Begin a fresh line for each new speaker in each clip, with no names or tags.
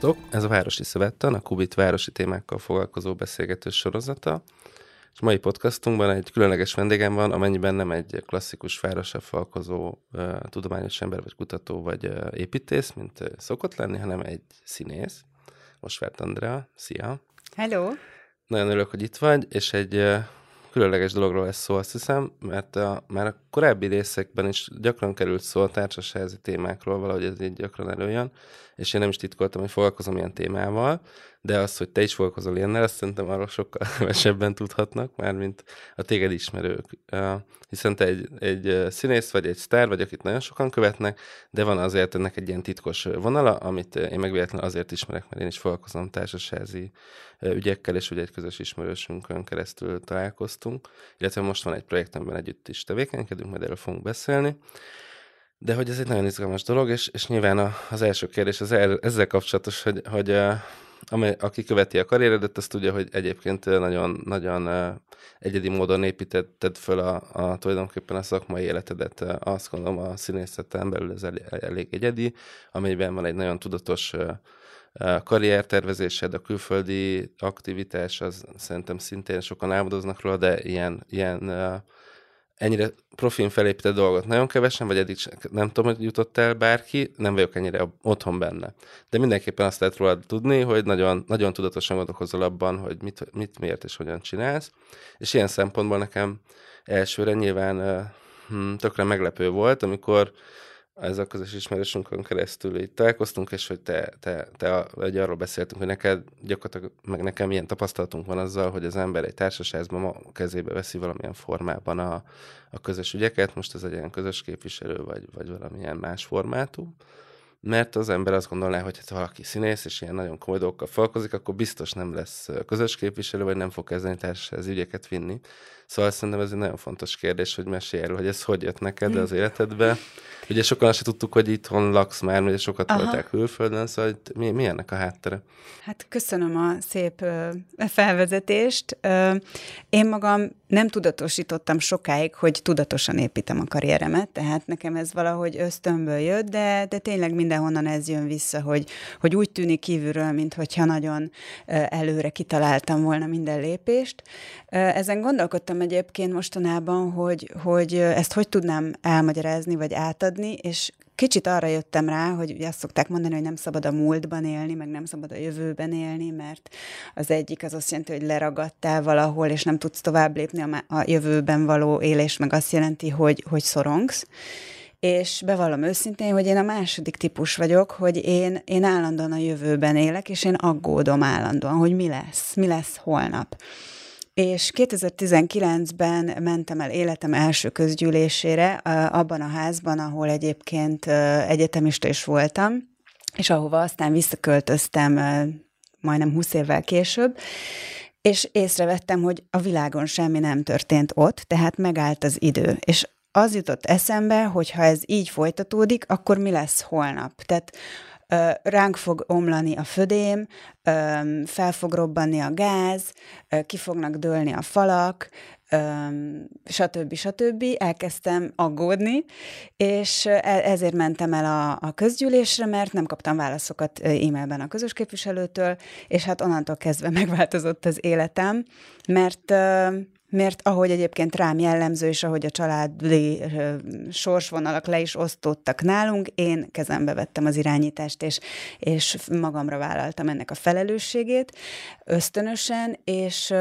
Sziasztok! Ez a Városi Szövettan, a Kubit városi témákkal foglalkozó beszélgető sorozata. És mai podcastunkban egy különleges vendégem van, amennyiben nem egy klasszikus várossal foglalkozó uh, tudományos ember, vagy kutató, vagy uh, építész, mint uh, szokott lenni, hanem egy színész. Osvárt Andrea, szia!
Hello!
Nagyon örülök, hogy itt vagy, és egy uh, különleges dologról lesz szó, azt hiszem, mert a, már a korábbi részekben is gyakran került szó a társasházi témákról, valahogy ez így gyakran előjön, és én nem is titkoltam, hogy foglalkozom ilyen témával, de az, hogy te is foglalkozol ilyennel, azt szerintem arról sokkal kevesebben tudhatnak, már mint a téged ismerők. Hiszen te egy, egy színész vagy, egy sztár vagy, akit nagyon sokan követnek, de van azért ennek egy ilyen titkos vonala, amit én meg azért ismerek, mert én is foglalkozom társasházi ügyekkel, és ugye egy közös ismerősünkön keresztül találkoztunk, illetve most van egy projektemben együtt is tevékenykedünk, majd erről fogunk beszélni. De hogy ez egy nagyon izgalmas dolog, és, és nyilván a, az első kérdés az el, ezzel kapcsolatos, hogy, hogy amely, aki követi a karrieredet, azt tudja, hogy egyébként nagyon, nagyon egyedi módon építetted föl a, a tulajdonképpen a szakmai életedet. Azt gondolom a színészeten belül ez elég, elég egyedi, amelyben van egy nagyon tudatos karriertervezésed, a külföldi aktivitás, az szerintem szintén sokan álmodoznak róla, de ilyen, ilyen ennyire profin felépített dolgot nagyon kevesen, vagy eddig nem tudom, hogy jutott el bárki, nem vagyok ennyire otthon benne. De mindenképpen azt lehet róla tudni, hogy nagyon, nagyon tudatosan gondolkozol abban, hogy mit, mit, miért és hogyan csinálsz. És ilyen szempontból nekem elsőre nyilván hm, tökre meglepő volt, amikor ez a közös ismerősünkön keresztül így találkoztunk, és hogy te, te, te vagy arról beszéltünk, hogy neked gyakorlatilag, meg nekem ilyen tapasztalatunk van azzal, hogy az ember egy társaságban kezébe veszi valamilyen formában a, a közös ügyeket, most ez egy ilyen közös képviselő, vagy, vagy valamilyen más formátum, mert az ember azt gondolná, hogy ha valaki színész, és ilyen nagyon komoly dolgokkal foglalkozik, akkor biztos nem lesz közös képviselő, vagy nem fog kezdeni társasági ügyeket vinni. Szóval szerintem ez egy nagyon fontos kérdés, hogy mesélj erről, hogy ez hogy jött neked az életedbe. Ugye sokan se tudtuk, hogy itthon laksz már, mert sokat Aha. voltál külföldön, szóval mi, mi ennek a háttere?
Hát köszönöm a szép felvezetést. Én magam nem tudatosítottam sokáig, hogy tudatosan építem a karrieremet, tehát nekem ez valahogy ösztönből jött, de, de tényleg mindenhonnan ez jön vissza, hogy, hogy úgy tűnik kívülről, mintha nagyon előre kitaláltam volna minden lépést. Ezen gondolkodtam egyébként mostanában, hogy, hogy ezt hogy tudnám elmagyarázni, vagy átadni, és kicsit arra jöttem rá, hogy ugye azt szokták mondani, hogy nem szabad a múltban élni, meg nem szabad a jövőben élni, mert az egyik az azt jelenti, hogy leragadtál valahol, és nem tudsz tovább lépni a, a jövőben való élés, meg azt jelenti, hogy, hogy szorongsz. És bevallom őszintén, hogy én a második típus vagyok, hogy én, én állandóan a jövőben élek, és én aggódom állandóan, hogy mi lesz, mi lesz holnap. És 2019-ben mentem el életem első közgyűlésére, abban a házban, ahol egyébként egyetemista is voltam, és ahova aztán visszaköltöztem majdnem 20 évvel később, és észrevettem, hogy a világon semmi nem történt ott, tehát megállt az idő. És az jutott eszembe, hogy ha ez így folytatódik, akkor mi lesz holnap? Tehát ránk fog omlani a födém, fel fog robbanni a gáz, ki fognak dőlni a falak, stb. stb. Elkezdtem aggódni, és e, ezért mentem el a, a közgyűlésre, mert nem kaptam válaszokat e-mailben a közös képviselőtől, és hát onnantól kezdve megváltozott az életem, mert mert ahogy egyébként rám jellemző, és ahogy a családi sorsvonalak le is osztottak nálunk, én kezembe vettem az irányítást, és, és magamra vállaltam ennek a felelősségét ösztönösen, és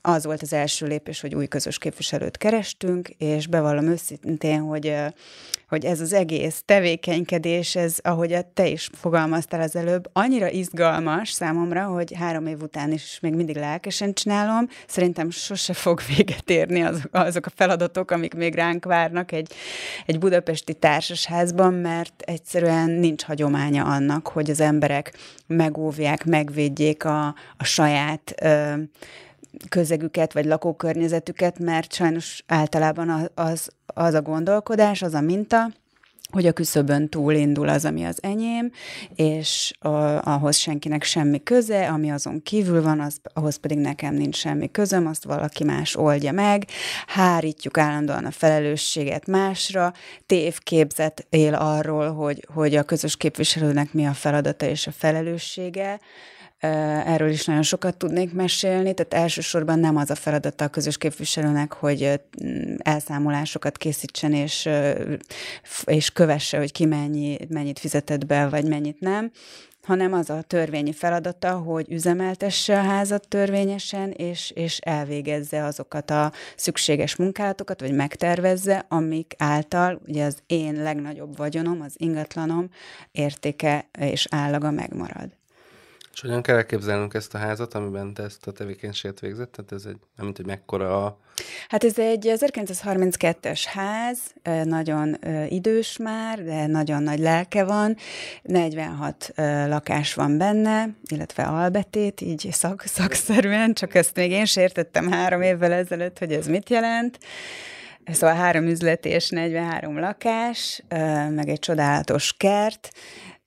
az volt az első lépés, hogy új közös képviselőt kerestünk, és bevallom őszintén, hogy hogy ez az egész tevékenykedés, ez, ahogy te is fogalmaztál az előbb, annyira izgalmas számomra, hogy három év után is még mindig lelkesen csinálom. Szerintem sose fog véget érni az, azok a feladatok, amik még ránk várnak egy, egy budapesti társasházban, mert egyszerűen nincs hagyománya annak, hogy az emberek megóvják, megvédjék a, a saját ö, közegüket, vagy lakókörnyezetüket, mert sajnos általában az, az a gondolkodás, az a minta, hogy a küszöbön túl indul az, ami az enyém, és a, ahhoz senkinek semmi köze, ami azon kívül van, az, ahhoz pedig nekem nincs semmi közöm, azt valaki más oldja meg, hárítjuk állandóan a felelősséget másra, tévképzet él arról, hogy, hogy a közös képviselőnek mi a feladata és a felelőssége, Erről is nagyon sokat tudnék mesélni, tehát elsősorban nem az a feladata a közös képviselőnek, hogy elszámolásokat készítsen és, és kövesse, hogy ki mennyi, mennyit fizetett be, vagy mennyit nem, hanem az a törvényi feladata, hogy üzemeltesse a házat törvényesen, és, és elvégezze azokat a szükséges munkálatokat, vagy megtervezze, amik által ugye az én legnagyobb vagyonom, az ingatlanom értéke és állaga megmarad.
És hogyan kell elképzelnünk ezt a házat, amiben te ezt a tevékenységet végzett? Tehát ez egy, nem hogy mekkora a...
Hát ez egy 1932-es ház, nagyon idős már, de nagyon nagy lelke van, 46 lakás van benne, illetve albetét, így szak, szakszerűen, csak ezt még én sértettem három évvel ezelőtt, hogy ez mit jelent. Szóval három üzlet és 43 lakás, meg egy csodálatos kert,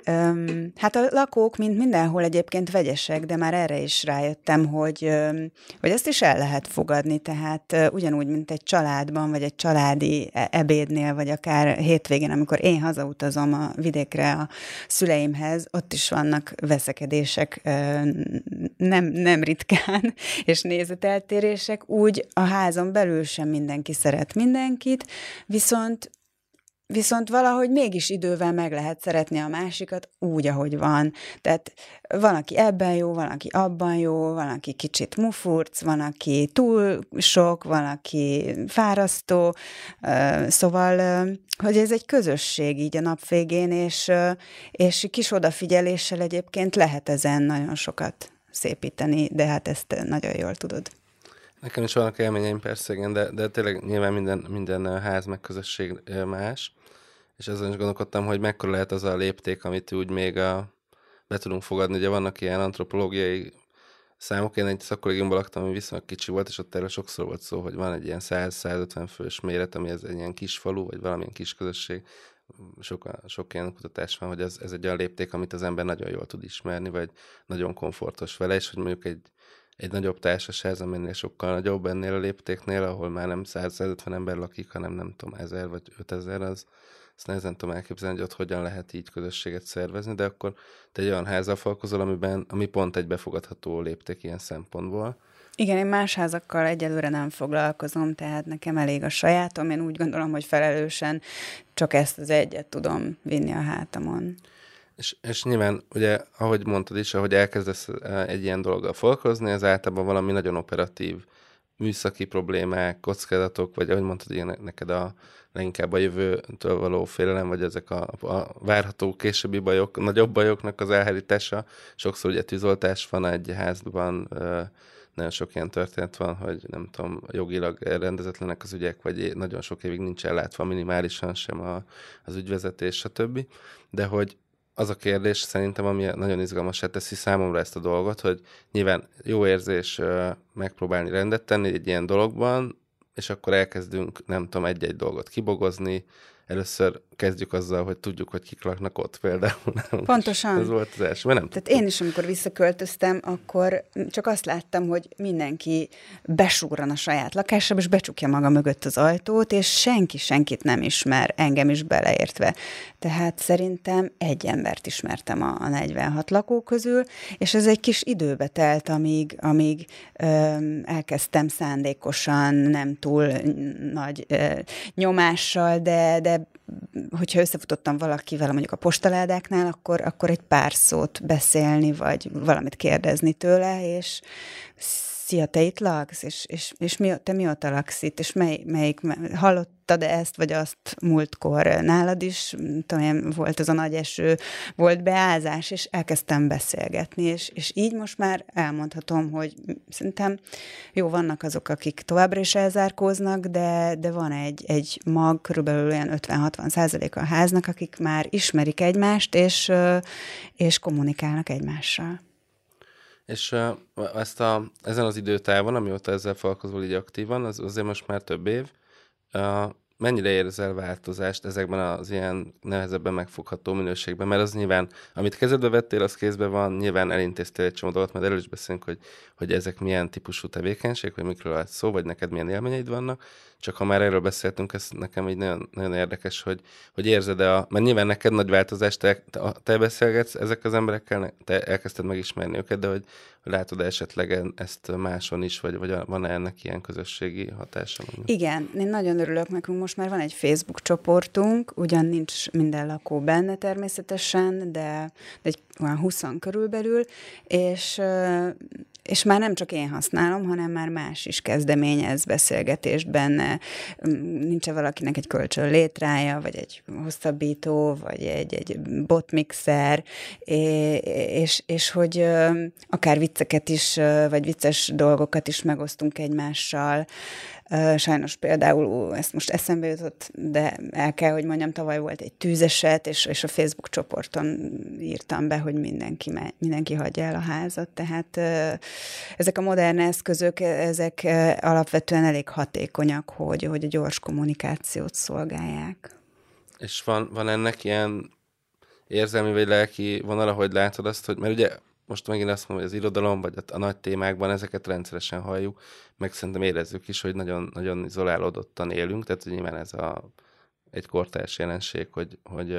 Öm, hát a lakók, mint mindenhol egyébként vegyesek, de már erre is rájöttem, hogy, öm, hogy ezt is el lehet fogadni, tehát ö, ugyanúgy, mint egy családban, vagy egy családi e, ebédnél, vagy akár hétvégén, amikor én hazautazom a vidékre a szüleimhez, ott is vannak veszekedések ö, nem, nem ritkán, és nézeteltérések, úgy a házon belül sem mindenki szeret mindenkit, viszont viszont valahogy mégis idővel meg lehet szeretni a másikat úgy, ahogy van. Tehát van, aki ebben jó, van, aki abban jó, van, aki kicsit mufurc, van, aki túl sok, van, aki fárasztó, szóval, hogy ez egy közösség így a nap végén, és, és kis odafigyeléssel egyébként lehet ezen nagyon sokat szépíteni, de hát ezt nagyon jól tudod.
Nekem is vannak élményeim persze, igen, de, de tényleg nyilván minden, minden ház meg közösség más és azon is gondolkodtam, hogy mekkora lehet az a lépték, amit úgy még a, be tudunk fogadni. Ugye vannak ilyen antropológiai számok, én egy szakkollégiumban laktam, ami viszonylag kicsi volt, és ott erről sokszor volt szó, hogy van egy ilyen 100-150 fős méret, ami ez egy ilyen kis falu, vagy valamilyen kis közösség. Sok, sok ilyen kutatás van, hogy ez, ez egy olyan lépték, amit az ember nagyon jól tud ismerni, vagy nagyon komfortos vele, és hogy mondjuk egy, egy nagyobb társaság, aminél sokkal nagyobb ennél a léptéknél, ahol már nem 150 ember lakik, hanem nem tudom, 1000 vagy 5000, az, ezt nehezen tudom elképzelni, hogy ott hogyan lehet így közösséget szervezni, de akkor te egy olyan házzal falkozol, amiben, ami pont egy befogadható lépték ilyen szempontból.
Igen, én más házakkal egyelőre nem foglalkozom, tehát nekem elég a sajátom. Én úgy gondolom, hogy felelősen csak ezt az egyet tudom vinni a hátamon.
És, és nyilván, ugye, ahogy mondtad is, ahogy elkezdesz eh, egy ilyen dologgal foglalkozni, ez általában valami nagyon operatív műszaki problémák, kockázatok, vagy ahogy mondtad, ilyen neked a, leginkább a jövőtől való félelem, vagy ezek a, a várható későbbi bajok, nagyobb bajoknak az elhárítása. Sokszor ugye tűzoltás van egy házban, nagyon sok ilyen történet van, hogy nem tudom, jogilag rendezetlenek az ügyek, vagy nagyon sok évig nincs ellátva minimálisan sem a, az ügyvezetés, stb. De hogy az a kérdés szerintem, ami nagyon izgalmasá teszi számomra ezt a dolgot, hogy nyilván jó érzés megpróbálni rendet tenni egy ilyen dologban, és akkor elkezdünk, nem tudom, egy-egy dolgot kibogozni, először kezdjük azzal, hogy tudjuk, hogy kik laknak ott például.
Pontosan.
Ez volt az első, mert nem
Tehát tudtuk. én is, amikor visszaköltöztem, akkor csak azt láttam, hogy mindenki besúran a saját lakásába, és becsukja maga mögött az ajtót, és senki senkit nem ismer, engem is beleértve. Tehát szerintem egy embert ismertem a, a 46 lakó közül, és ez egy kis időbe telt, amíg, amíg öm, elkezdtem szándékosan, nem túl nagy ö, nyomással, de, de hogyha összefutottam valakivel, mondjuk a postaládáknál, akkor, akkor egy pár szót beszélni, vagy valamit kérdezni tőle, és szia, te itt laksz, és, és, és mi, te mióta laksz itt, és mely, melyik, hallottad-e ezt, vagy azt múltkor? Nálad is, tudom volt az a nagy eső, volt beázás, és elkezdtem beszélgetni, és, és így most már elmondhatom, hogy szerintem jó, vannak azok, akik továbbra is elzárkóznak, de, de van egy, egy mag, körülbelül olyan 50-60 százalék a háznak, akik már ismerik egymást, és, és kommunikálnak egymással.
És ezt a, ezen az időtávon, amióta ezzel foglalkozol így aktívan, az azért most már több év, mennyire érzel változást ezekben az ilyen nehezebben megfogható minőségben? Mert az nyilván, amit kezedbe vettél, az kézben van, nyilván elintéztél egy csomó dolgot, mert erről is beszélünk, hogy, hogy ezek milyen típusú tevékenység, vagy mikről lehet szó, vagy neked milyen élményeid vannak. Csak ha már erről beszéltünk, ez nekem így nagyon, nagyon érdekes, hogy, hogy érzed-e a... Mert nyilván neked nagy változás, te, te beszélgetsz ezek az emberekkel, te elkezdted megismerni őket, de hogy, látod esetleg ezt máson is, vagy, vagy van-e ennek ilyen közösségi hatása?
Mondjuk? Igen, én nagyon örülök, nekünk most már van egy Facebook csoportunk, ugyan nincs minden lakó benne természetesen, de egy olyan 20 körülbelül, és és már nem csak én használom, hanem már más is kezdeményez beszélgetést benne. Nincs-e valakinek egy kölcsön létrája, vagy egy hosszabbító, vagy egy, egy botmixer, és, és hogy akár vicceket is, vagy vicces dolgokat is megosztunk egymással, Sajnos például, ezt most eszembe jutott, de el kell, hogy mondjam, tavaly volt egy tűzeset, és, és a Facebook csoporton írtam be, hogy mindenki, mindenki hagyja el a házat. Tehát ezek a modern eszközök, ezek alapvetően elég hatékonyak, hogy, hogy a gyors kommunikációt szolgálják.
És van, van ennek ilyen érzelmi vagy lelki vonala, hogy látod azt, hogy, mert ugye most megint azt mondom, hogy az irodalom, vagy a, a nagy témákban ezeket rendszeresen halljuk, meg szerintem érezzük is, hogy nagyon, nagyon izolálódottan élünk, tehát hogy nyilván ez a, egy kortárs jelenség, hogy, hogy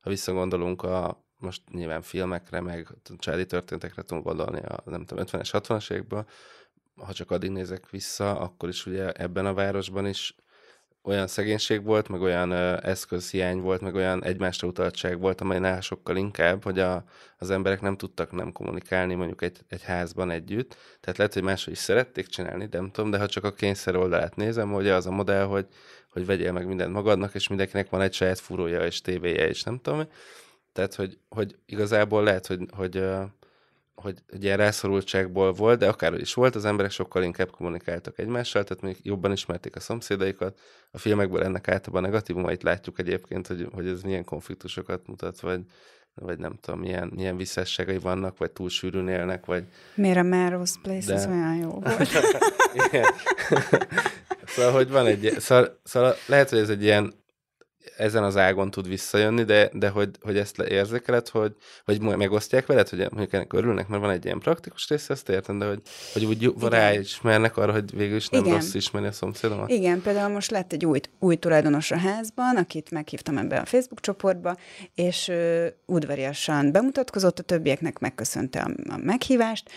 ha visszagondolunk a, most nyilván filmekre, meg családi történetekre tudunk gondolni a, nem tudom, 50-es, 60-as évekből, ha csak addig nézek vissza, akkor is ugye ebben a városban is olyan szegénység volt, meg olyan ö, eszközhiány volt, meg olyan egymásra utaltság volt, amelynál sokkal inkább, hogy a, az emberek nem tudtak nem kommunikálni mondjuk egy, egy házban együtt. Tehát lehet, hogy máshogy is szerették csinálni, de nem tudom, de ha csak a kényszer oldalát nézem, hogy az a modell, hogy, hogy vegyél meg mindent magadnak, és mindenkinek van egy saját fúrója és tévéje, és nem tudom. Tehát, hogy, hogy igazából lehet, hogy, hogy hogy egy ilyen rászorultságból volt, de akárhogy is volt, az emberek sokkal inkább kommunikáltak egymással, tehát még jobban ismerték a szomszédaikat. A filmekből ennek általában negatívumait látjuk egyébként, hogy, hogy ez milyen konfliktusokat mutat, vagy, vagy nem tudom, milyen, milyen visszásságai vannak, vagy túl sűrűn élnek, vagy...
Miért a Melrose Place, de... ez olyan jó volt.
szóval, hogy van egy... Szóval, szóval lehet, hogy ez egy ilyen ezen az ágon tud visszajönni, de, de hogy, hogy ezt érzékeled, hogy, hogy megosztják veled, hogy mondjuk ennek örülnek, mert van egy ilyen praktikus része, ezt értem, de hogy, hogy úgy ráismernek arra, hogy végül is nem Igen. rossz ismerni a szomszédomat.
Igen, például most lett egy új, új tulajdonos a házban, akit meghívtam ebbe a Facebook csoportba, és ö, udvariasan bemutatkozott, a többieknek megköszönte a, a meghívást,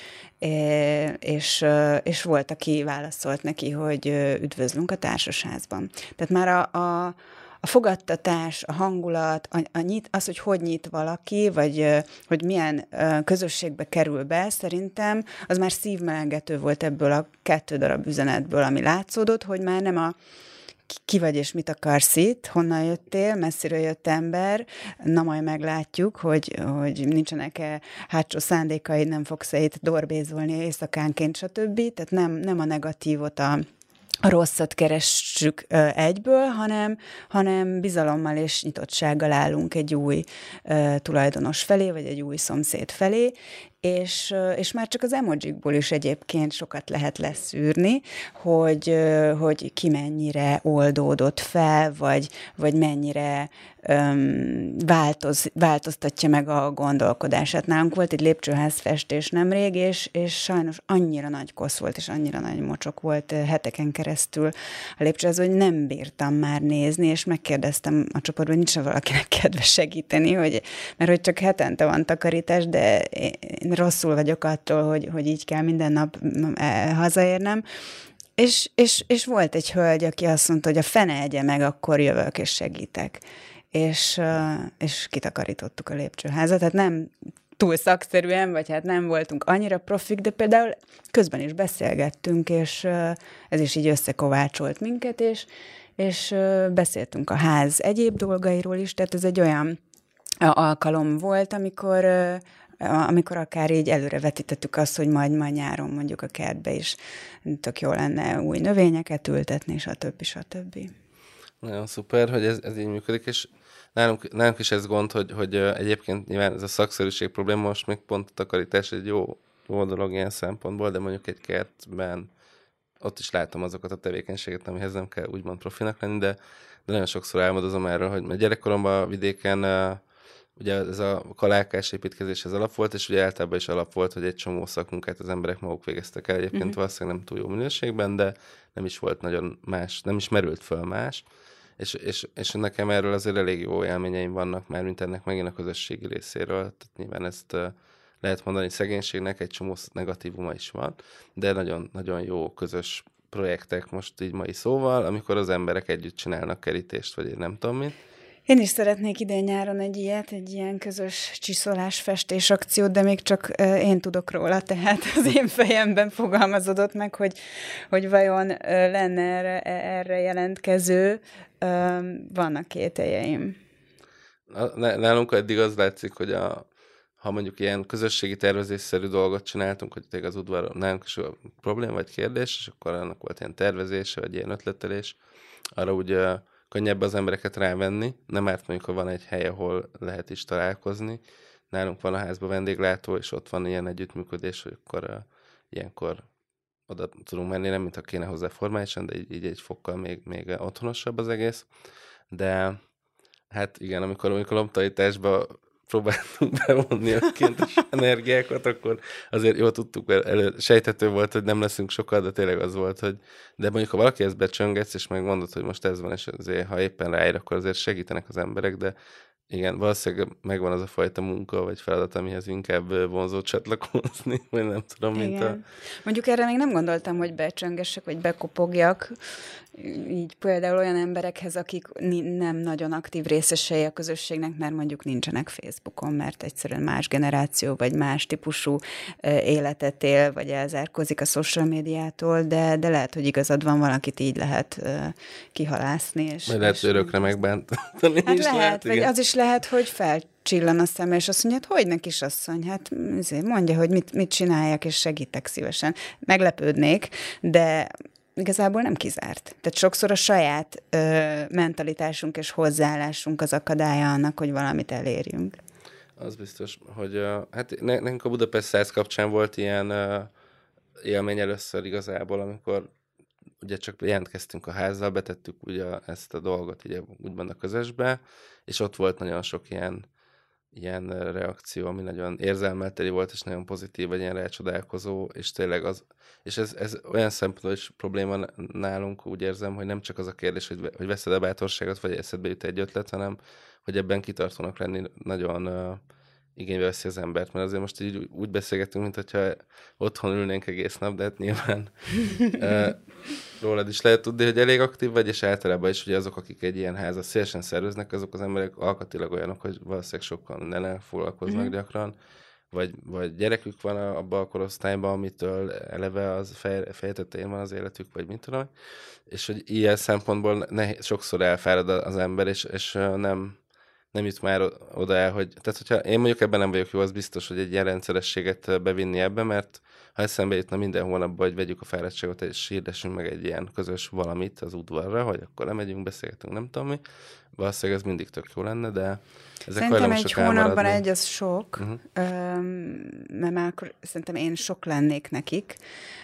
és, és volt, aki válaszolt neki, hogy üdvözlünk a társasházban. Tehát már a, a a fogadtatás, a hangulat, a, a nyit, az, hogy hogy nyit valaki, vagy hogy milyen közösségbe kerül be, szerintem az már szívmelengető volt ebből a kettő darab üzenetből, ami látszódott, hogy már nem a ki vagy és mit akarsz itt, honnan jöttél, messziről jött ember, na majd meglátjuk, hogy, hogy nincsenek-e hátsó szándékaid, nem fogsz-e itt dorbézolni éjszakánként, stb. Tehát nem, nem a negatívot, a, a rosszat keressük egyből, hanem, hanem bizalommal és nyitottsággal állunk egy új tulajdonos felé, vagy egy új szomszéd felé, és, és már csak az emojikból is egyébként sokat lehet leszűrni, hogy, hogy ki mennyire oldódott fel, vagy, vagy mennyire öm, változ, változtatja meg a gondolkodását. Nálunk volt egy lépcsőház festés nemrég, és, és sajnos annyira nagy kosz volt, és annyira nagy mocsok volt heteken keresztül a lépcsőház, hogy nem bírtam már nézni, és megkérdeztem a csoportban, nincs valakinek kedve segíteni, hogy, mert hogy csak hetente van takarítás, de én rosszul vagyok attól, hogy, hogy így kell minden nap e, hazaérnem, és, és, és volt egy hölgy, aki azt mondta, hogy a fene egye meg, akkor jövök és segítek. És, és kitakarítottuk a lépcsőházat, tehát nem túl szakszerűen, vagy hát nem voltunk annyira profik, de például közben is beszélgettünk, és ez is így összekovácsolt minket, és, és beszéltünk a ház egyéb dolgairól is, tehát ez egy olyan alkalom volt, amikor, amikor akár így előre vetítettük azt, hogy majd majd nyáron mondjuk a kertbe is tök jó lenne új növényeket ültetni, a többi.
Nagyon szuper, hogy ez, ez így működik, és nálunk, nálunk is ez gond, hogy, hogy egyébként nyilván ez a szakszerűség probléma, most még pont a takarítás egy jó, jó dolog ilyen szempontból, de mondjuk egy kertben ott is látom azokat a tevékenységet, amihez nem kell úgymond profinak lenni, de, de nagyon sokszor álmodozom erről, hogy mert gyerekkoromban a vidéken ugye ez a kalákás építkezés az alap volt, és ugye általában is alap volt, hogy egy csomó szakmunkát az emberek maguk végeztek el, egyébként uh-huh. valószínűleg nem túl jó minőségben, de nem is volt nagyon más, nem is merült föl más, és, és, és nekem erről azért elég jó élményeim vannak már, mint ennek megint a közösségi részéről, tehát nyilván ezt lehet mondani, szegénységnek egy csomó negatívuma is van, de nagyon, nagyon jó közös projektek most így mai szóval, amikor az emberek együtt csinálnak kerítést, vagy én nem tudom mit,
én is szeretnék idén nyáron egy ilyet, egy ilyen közös csiszolás, festés akciót, de még csak én tudok róla, tehát az én fejemben fogalmazódott meg, hogy, hogy vajon lenne erre, erre jelentkező. Vannak kételjeim.
Nálunk eddig az látszik, hogy a, ha mondjuk ilyen közösségi tervezésszerű dolgot csináltunk, hogy tényleg az udvar nálunk is a probléma vagy kérdés, és akkor annak volt ilyen tervezése, vagy ilyen ötletelés, arra úgy könnyebb az embereket rávenni, nem árt mondjuk, ha van egy hely, ahol lehet is találkozni. Nálunk van a házban vendéglátó, és ott van ilyen együttműködés, hogy akkor uh, ilyenkor oda tudunk menni, nem mintha kéne hozzá formálisan, de így, így egy fokkal még, még otthonosabb az egész. De hát igen, amikor, amikor lomtaításba próbáltunk bevonni a kintes energiákat, akkor azért jól tudtuk, elő, sejtető volt, hogy nem leszünk sokkal, de tényleg az volt, hogy de mondjuk, ha valaki ezt becsöngetsz, és megmondod, hogy most ez van, és azért, ha éppen ráír, akkor azért segítenek az emberek, de igen, valószínűleg megvan az a fajta munka vagy feladat, amihez inkább vonzó csatlakozni, vagy nem tudom, Igen. mint a...
Mondjuk erre még nem gondoltam, hogy becsöngessek, vagy bekopogjak, így például olyan emberekhez, akik nem nagyon aktív részesei a közösségnek, mert mondjuk nincsenek Facebookon, mert egyszerűen más generáció, vagy más típusú életet él, vagy elzárkozik a social médiától, de, de lehet, hogy igazad van, valakit így lehet kihalászni. És,
Vagy lehet, hogy örökre megbántani
hát is lehet, lehet vagy az is lehet, hogy fel csillan a szeme, és azt mondja, hogy hogy is asszony, hát mondja, hogy mit, mit csináljak, és segítek szívesen. Meglepődnék, de igazából nem kizárt. Tehát sokszor a saját ö, mentalitásunk és hozzáállásunk az akadálya annak, hogy valamit elérjünk.
Az biztos, hogy hát nekünk a Budapest 100 kapcsán volt ilyen uh, élmény először igazából, amikor ugye csak jelentkeztünk a házzal, betettük ugye ezt a dolgot ugye úgymond a közösbe, és ott volt nagyon sok ilyen ilyen reakció, ami nagyon érzelmelteli volt, és nagyon pozitív, vagy ilyen rácsodálkozó, és tényleg az, és ez, ez olyan szempontból is probléma nálunk, úgy érzem, hogy nem csak az a kérdés, hogy, hogy veszed a bátorságot, vagy eszedbe jut egy ötlet, hanem hogy ebben kitartónak lenni nagyon igénybe veszi az embert, mert azért most így úgy beszélgetünk, mint hogyha otthon ülnénk egész nap, de hát nyilván rólad is lehet tudni, hogy elég aktív vagy, és általában is ugye azok, akik egy ilyen házat szélesen szerveznek, azok az emberek alkatilag olyanok, hogy valószínűleg sokkal mindennel foglalkoznak mm-hmm. gyakran, vagy, vagy gyerekük van abban a korosztályban, amitől eleve az fej, fejtetén van az életük, vagy mit tudom, és hogy ilyen szempontból nehéz, sokszor elfárad az ember, és, és nem, nem jut már oda el, hogy, tehát hogyha én mondjuk ebben nem vagyok jó, az biztos, hogy egy ilyen rendszerességet bevinni ebbe, mert ha eszembe jutna minden hónapban, hogy vegyük a fáradtságot, és hirdessünk meg egy ilyen közös valamit az udvarra, hogy akkor nem megyünk, beszélgetünk, nem tudom mi, valószínűleg ez mindig tök jó lenne, de ezek
Szerintem egy hónapban egy az sok, uh-huh. mert már akkor szerintem én sok lennék nekik,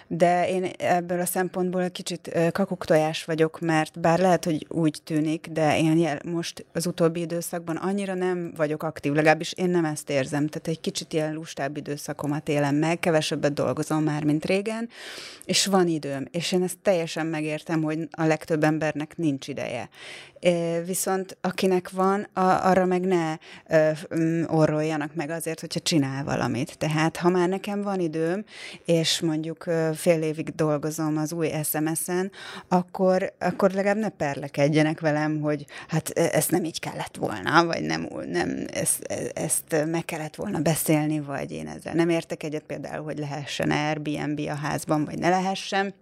de én ebből a szempontból kicsit kakuktojás vagyok, mert bár lehet, hogy úgy tűnik, de én jel, most az utóbbi időszakban annyira nem vagyok aktív, legalábbis én nem ezt érzem, tehát egy kicsit ilyen lustább időszakomat élem meg, kevesebbet dolgozom már, mint régen, és van időm, és én ezt teljesen megértem, hogy a legtöbb embernek nincs ideje. Viszont akinek van, arra meg ne orroljanak meg azért, hogyha csinál valamit. Tehát ha már nekem van időm, és mondjuk fél évig dolgozom az új SMS-en, akkor, akkor legalább ne perlekedjenek velem, hogy hát ezt nem így kellett volna, vagy nem, nem ezt, ezt meg kellett volna beszélni, vagy én ezzel nem értek egyet például, hogy lehessen Airbnb a házban, vagy ne lehessen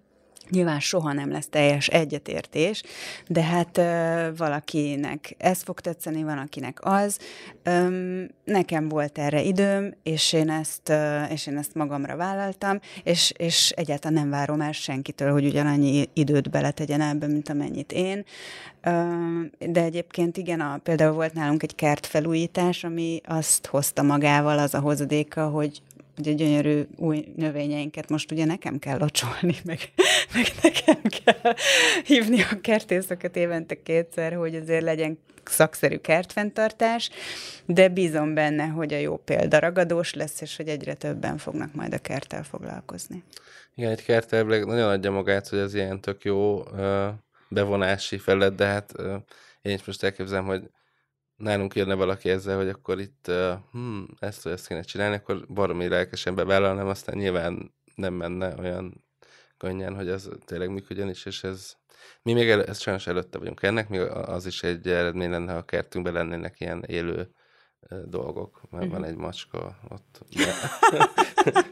Nyilván soha nem lesz teljes egyetértés, de hát ö, valakinek ez fog tetszeni, van akinek az. Öm, nekem volt erre időm, és én ezt, ö, és én ezt magamra vállaltam, és, és egyáltalán nem várom el senkitől, hogy ugyanannyi időt beletegyen ebbe, mint amennyit én. Öm, de egyébként igen, a, például volt nálunk egy kertfelújítás, ami azt hozta magával az a hozadéka, hogy ugye gyönyörű új növényeinket most ugye nekem kell locsolni, meg, meg nekem kell hívni a kertészeket évente kétszer, hogy azért legyen szakszerű kertfenntartás, de bízom benne, hogy a jó példa ragadós lesz, és hogy egyre többen fognak majd a kerttel foglalkozni.
Igen, egy kertelvileg nagyon adja magát, hogy az ilyen tök jó bevonási felett, de hát én is most elképzelem, hogy nálunk jönne valaki ezzel, hogy akkor itt hm, ezt ezt kéne csinálni, akkor baromi lelkesen bevállalnám, aztán nyilván nem menne olyan könnyen, hogy az tényleg működjön is, és ez mi még el, ez sajnos előtte vagyunk ennek, még az is egy eredmény lenne, ha a kertünkben lennének ilyen élő dolgok, mert uh-huh. van mhm. egy macska ott.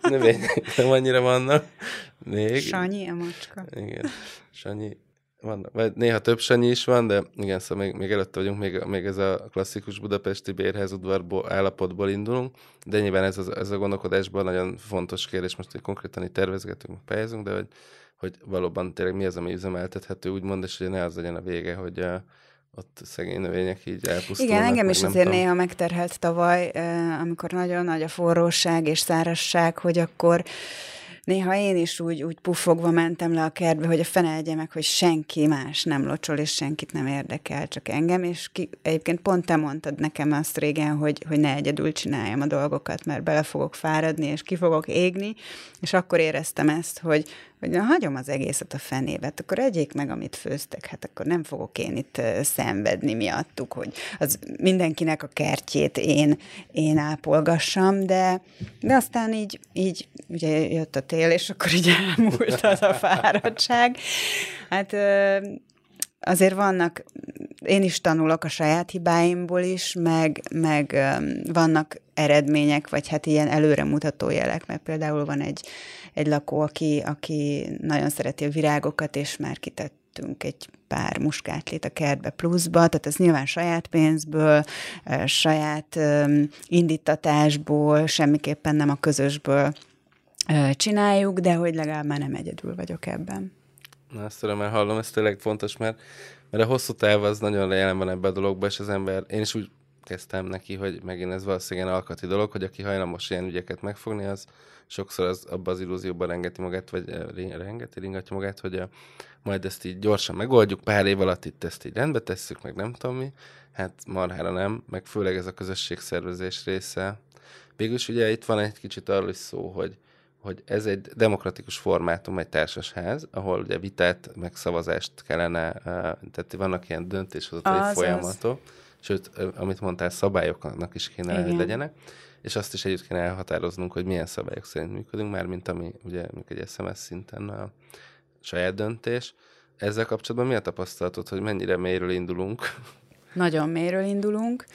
Növények nem annyira vannak még.
Sanyi a macska.
Igen, Sanyi van, vagy néha több Sanyi is van, de igen, szóval még, még előtte vagyunk, még, még ez a klasszikus budapesti bérhez udvarból, állapotból indulunk, de nyilván ez, az, ez a gondolkodásban nagyon fontos kérdés, most hogy konkrétan itt tervezgetünk, pályázunk, de hogy, hogy valóban tényleg mi az, ami üzemeltethető, úgymond, és hogy ne az legyen a vége, hogy a, ott szegény növények így elpusztulnak.
Igen, engem is azért tudom. néha megterhelt tavaly, amikor nagyon nagy a forróság és szárasság, hogy akkor néha én is úgy, úgy pufogva mentem le a kertbe, hogy a fene meg, hogy senki más nem locsol, és senkit nem érdekel, csak engem, és ki, egyébként pont te mondtad nekem azt régen, hogy, hogy ne egyedül csináljam a dolgokat, mert bele fogok fáradni, és ki fogok égni, és akkor éreztem ezt, hogy, hogy na, hagyom az egészet a fenébe, akkor egyék meg, amit főztek, hát akkor nem fogok én itt szenvedni miattuk, hogy az mindenkinek a kertjét én, én ápolgassam, de, de aztán így, így ugye jött a tél, és akkor így elmúlt az a fáradtság. Hát azért vannak, én is tanulok a saját hibáimból is, meg, meg vannak eredmények, vagy hát ilyen előremutató jelek, mert például van egy, egy lakó, aki, aki nagyon szereti a virágokat, és már kitettünk egy pár muskátlét a kertbe pluszba, tehát ez nyilván saját pénzből, saját indítatásból, semmiképpen nem a közösből csináljuk, de hogy legalább már nem egyedül vagyok ebben.
Na, ezt örömmel hallom, ez tényleg fontos, mert, mert a hosszú táv az nagyon jelen van ebben a dologban, és az ember, én is úgy kezdtem neki, hogy megint ez valószínűleg alkati dolog, hogy aki hajlamos ilyen ügyeket megfogni, az sokszor az abba az illúzióban rengeti magát, vagy rengeti, ringatja magát, hogy a, majd ezt így gyorsan megoldjuk, pár év alatt itt ezt így rendbe tesszük, meg nem tudom mi. Hát marhára nem, meg főleg ez a közösségszervezés része. Végülis ugye itt van egy kicsit arról is szó, hogy, hogy ez egy demokratikus formátum, egy társasház, ahol ugye vitát, meg szavazást kellene, tehát vannak ilyen döntéshozatai folyamatok, sőt, amit mondtál, szabályoknak is kéne, Igen. hogy legyenek, és azt is együtt kéne elhatároznunk, hogy milyen szabályok szerint működünk, már mint ami ugye egy SMS szinten a saját döntés. Ezzel kapcsolatban mi a tapasztalatod, hogy mennyire mélyről indulunk?
Nagyon mélyről indulunk.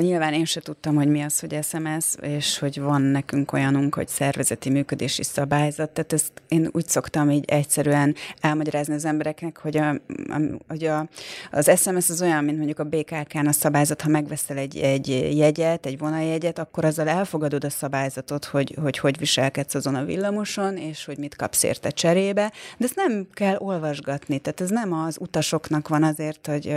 Nyilván én se tudtam, hogy mi az, hogy SMS, és hogy van nekünk olyanunk, hogy szervezeti működési szabályzat. Tehát ezt én úgy szoktam így egyszerűen elmagyarázni az embereknek, hogy, a, a, hogy a, az SMS az olyan, mint mondjuk a BKK-n a szabályzat, ha megveszel egy, egy jegyet, egy vonaljegyet, akkor azzal elfogadod a szabályzatot, hogy, hogy hogy viselkedsz azon a villamoson, és hogy mit kapsz érte cserébe, de ezt nem kell olvasgatni, tehát ez nem az utasoknak van azért, hogy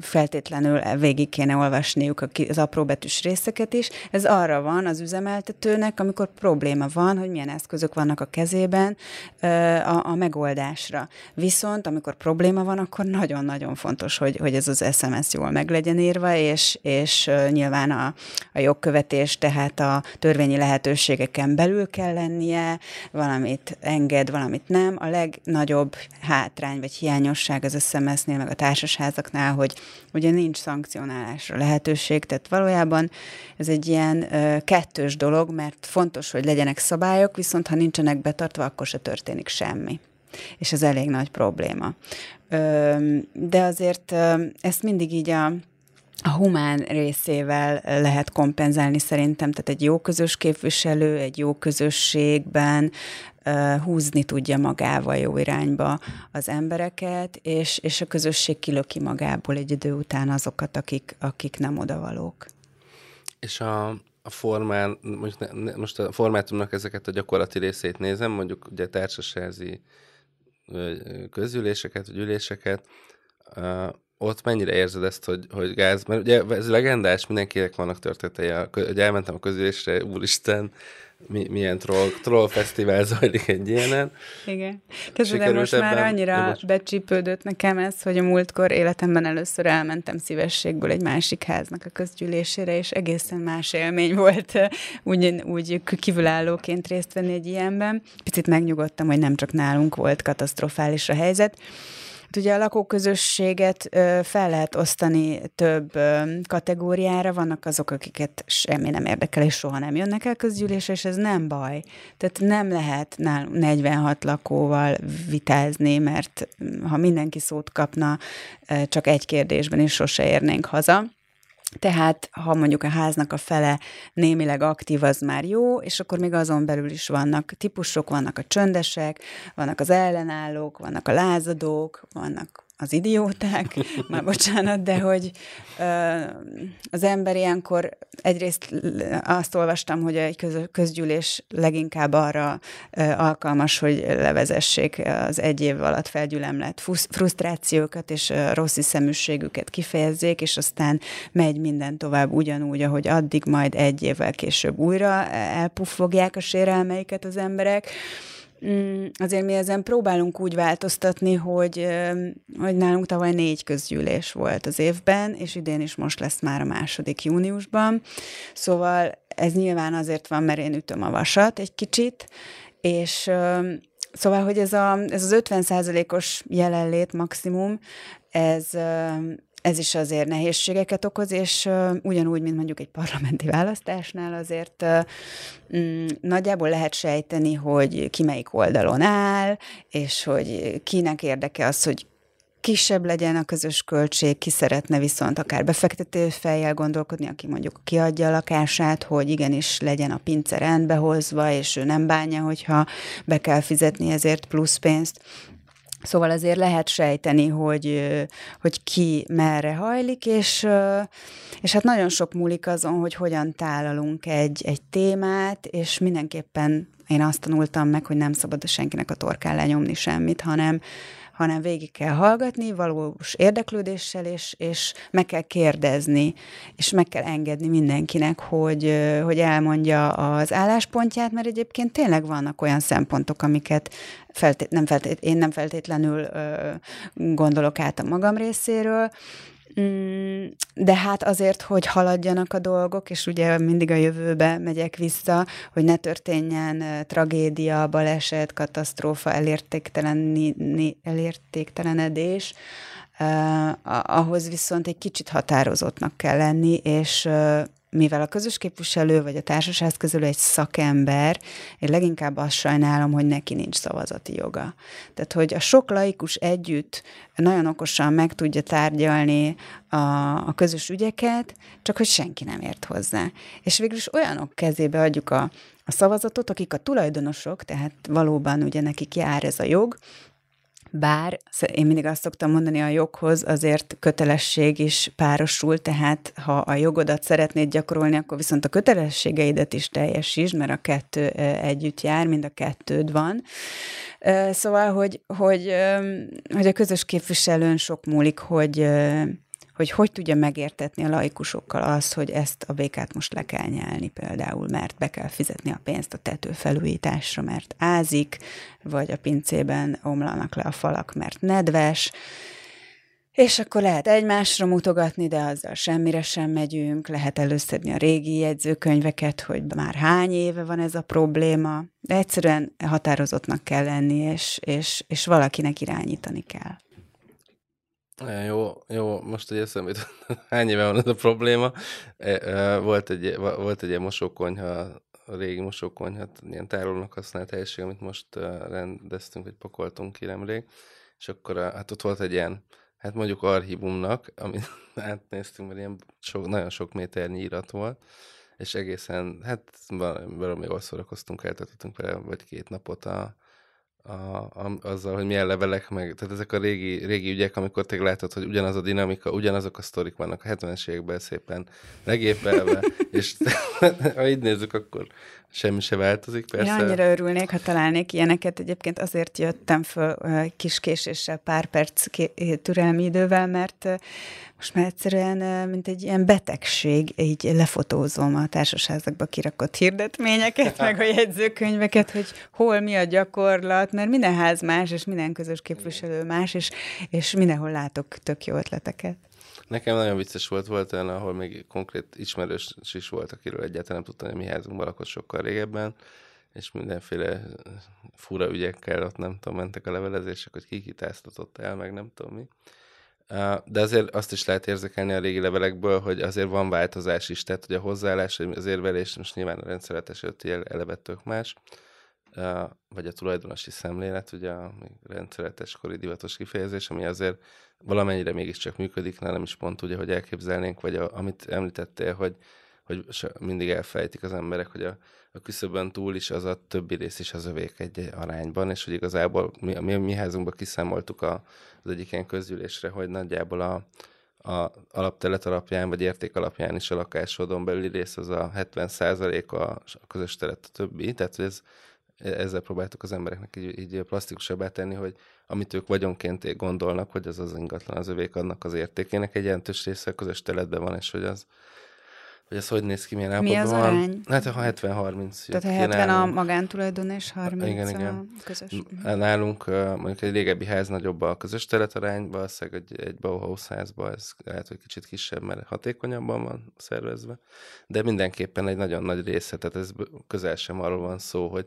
feltétlenül végig kéne olvasni használjuk az apróbetűs részeket is. Ez arra van az üzemeltetőnek, amikor probléma van, hogy milyen eszközök vannak a kezében a, a megoldásra. Viszont amikor probléma van, akkor nagyon-nagyon fontos, hogy, hogy ez az SMS jól meg legyen írva, és, és nyilván a, a jogkövetés, tehát a törvényi lehetőségeken belül kell lennie, valamit enged, valamit nem. A legnagyobb hátrány vagy hiányosság az SMS-nél, meg a társasházaknál, hogy ugye nincs szankcionálásra lehetőség, felelősség, tehát valójában ez egy ilyen kettős dolog, mert fontos, hogy legyenek szabályok, viszont ha nincsenek betartva, akkor se történik semmi. És ez elég nagy probléma. De azért ezt mindig így a a humán részével lehet kompenzálni szerintem, tehát egy jó közös képviselő, egy jó közösségben húzni tudja magával jó irányba az embereket, és, és a közösség kilöki magából egy idő után azokat, akik, akik nem odavalók.
És a, a formán, most, ne, most a formátumnak ezeket a gyakorlati részét nézem, mondjuk ugye társasázi közüléseket, vagy üléseket, ott mennyire érzed ezt, hogy, hogy gáz, mert ugye ez legendás, mindenkinek vannak történetei, hogy elmentem a közülésre, úristen, mi, milyen troll, troll fesztivál zajlik egy ilyenen.
Igen. Kezdve, most ebben, már annyira Én becsípődött nekem ez, hogy a múltkor életemben először elmentem szívességből egy másik háznak a közgyűlésére, és egészen más élmény volt úgy, úgy kívülállóként részt venni egy ilyenben. Picit megnyugodtam, hogy nem csak nálunk volt katasztrofális a helyzet. Hát ugye a lakóközösséget fel lehet osztani több kategóriára, vannak azok, akiket semmi nem érdekel, és soha nem jönnek el közgyűlésre, és ez nem baj. Tehát nem lehet 46 lakóval vitázni, mert ha mindenki szót kapna csak egy kérdésben, és sose érnénk haza. Tehát, ha mondjuk a háznak a fele némileg aktív, az már jó, és akkor még azon belül is vannak típusok, vannak a csöndesek, vannak az ellenállók, vannak a lázadók, vannak az idióták, már bocsánat, de hogy az ember ilyenkor egyrészt azt olvastam, hogy egy közgyűlés leginkább arra alkalmas, hogy levezessék az egy év alatt felgyülemlett frusztrációkat és rossz szeműségüket kifejezzék, és aztán megy minden tovább ugyanúgy, ahogy addig majd egy évvel később újra elpuffogják a sérelmeiket az emberek. Mm, azért mi ezen próbálunk úgy változtatni, hogy, hogy nálunk tavaly négy közgyűlés volt az évben, és idén is most lesz már a második júniusban. Szóval ez nyilván azért van, mert én ütöm a vasat egy kicsit, és Szóval, hogy ez, a, ez az 50% os jelenlét maximum, ez, ez is azért nehézségeket okoz, és uh, ugyanúgy, mint mondjuk egy parlamenti választásnál azért uh, mm, nagyjából lehet sejteni, hogy ki melyik oldalon áll, és hogy kinek érdeke az, hogy kisebb legyen a közös költség, ki szeretne viszont akár befektető fejjel gondolkodni, aki mondjuk kiadja a lakását, hogy igenis legyen a pince rendbehozva, és ő nem bánja, hogyha be kell fizetni ezért plusz pénzt. Szóval azért lehet sejteni, hogy, hogy ki merre hajlik, és, és hát nagyon sok múlik azon, hogy hogyan tálalunk egy, egy témát, és mindenképpen én azt tanultam meg, hogy nem szabad senkinek a torkán lenyomni semmit, hanem, hanem végig kell hallgatni valós érdeklődéssel, és, és meg kell kérdezni, és meg kell engedni mindenkinek, hogy, hogy elmondja az álláspontját, mert egyébként tényleg vannak olyan szempontok, amiket feltét, nem feltét, én nem feltétlenül ö, gondolok át a magam részéről, de hát azért, hogy haladjanak a dolgok, és ugye mindig a jövőbe megyek vissza, hogy ne történjen tragédia, baleset, katasztrófa, elértéktelenedés, ahhoz viszont egy kicsit határozottnak kell lenni, és mivel a közös képviselő vagy a társaságkezelő egy szakember, én leginkább azt sajnálom, hogy neki nincs szavazati joga. Tehát, hogy a sok laikus együtt nagyon okosan meg tudja tárgyalni a, a közös ügyeket, csak hogy senki nem ért hozzá. És végül is olyanok kezébe adjuk a, a szavazatot, akik a tulajdonosok, tehát valóban ugye nekik jár ez a jog, bár én mindig azt szoktam mondani, a joghoz azért kötelesség is párosul, tehát ha a jogodat szeretnéd gyakorolni, akkor viszont a kötelességeidet is teljesítsd, mert a kettő együtt jár, mind a kettőd van. Szóval, hogy, hogy, hogy a közös képviselőn sok múlik, hogy hogy hogy tudja megértetni a laikusokkal azt, hogy ezt a békát most le kell nyelni például, mert be kell fizetni a pénzt a tető felújításra, mert ázik, vagy a pincében omlanak le a falak, mert nedves, és akkor lehet egymásra mutogatni, de azzal semmire sem megyünk, lehet előszedni a régi jegyzőkönyveket, hogy már hány éve van ez a probléma, de egyszerűen határozottnak kell lenni, és, és, és valakinek irányítani kell.
Jó, jó, most egy eszembe hány éve van ez a probléma. Volt egy, volt egy ilyen mosókonyha, a régi mosókonyha, hát ilyen tárolónak használt helység, amit most rendeztünk, vagy pakoltunk ki nemrég, és akkor hát ott volt egy ilyen, hát mondjuk archívumnak, amit átnéztünk, mert ilyen sok, nagyon sok méternyi írat volt, és egészen, hát valami jól szórakoztunk, eltartottunk vele vagy két napot a, a, a, azzal, hogy milyen levelek, meg, tehát ezek a régi, régi ügyek, amikor te látod, hogy ugyanaz a dinamika, ugyanazok a sztorik vannak a 70-es években szépen legépelve, és ha így nézzük, akkor semmi se változik, persze.
Ja, annyira örülnék, ha találnék ilyeneket. Egyébként azért jöttem föl kis késéssel, pár perc türelmi idővel, mert most már egyszerűen, mint egy ilyen betegség, így lefotózom a társaságokba kirakott hirdetményeket, meg a jegyzőkönyveket, hogy hol mi a gyakorlat, mert minden ház más, és minden közös képviselő más, és, és mindenhol látok tök jó ötleteket.
Nekem nagyon vicces volt, volt olyan, ahol még konkrét ismerős is volt, akiről egyáltalán nem tudtam, hogy mi házunkban lakott sokkal régebben, és mindenféle fura ügyekkel ott nem tudom, mentek a levelezések, hogy ki kitáztatott el, meg nem tudom mi. De azért azt is lehet érzékelni a régi levelekből, hogy azért van változás is, tehát hogy a hozzáállás, az érvelés, most nyilván a rendszeretes eleve tök más, vagy a tulajdonosi szemlélet, ugye a rendszeretes kori divatos kifejezés, ami azért valamennyire mégiscsak működik, nem is pont úgy, hogy elképzelnénk, vagy a, amit említettél, hogy, hogy mindig elfejtik az emberek, hogy a, a küszöbön túl is az a többi rész is az övék egy arányban, és hogy igazából mi, mi, mi házunkban kiszámoltuk a, az egyik ilyen közgyűlésre, hogy nagyjából a, a alaptelet alapján, vagy érték alapján is a lakásodon belüli rész az a 70 a, a közös telet a többi, tehát hogy ez ezzel próbáltuk az embereknek így, így plastikusabbá tenni, hogy amit ők vagyonként gondolnak, hogy az az ingatlan az övék annak az értékének egy jelentős része a közös teletben van, és hogy az, hogy ez hogy néz ki, milyen állapotban
Mi az van. arány?
Hát ha 70-30.
Tehát a 70 a magántulajdon és 30 igen, igen. a közös.
Nálunk mondjuk egy régebbi ház nagyobb a közös teletarány, valószínűleg egy, egy Bauhaus házban ez lehet, hogy kicsit kisebb, mert hatékonyabban van szervezve, de mindenképpen egy nagyon nagy része, tehát ez közel sem arról van szó, hogy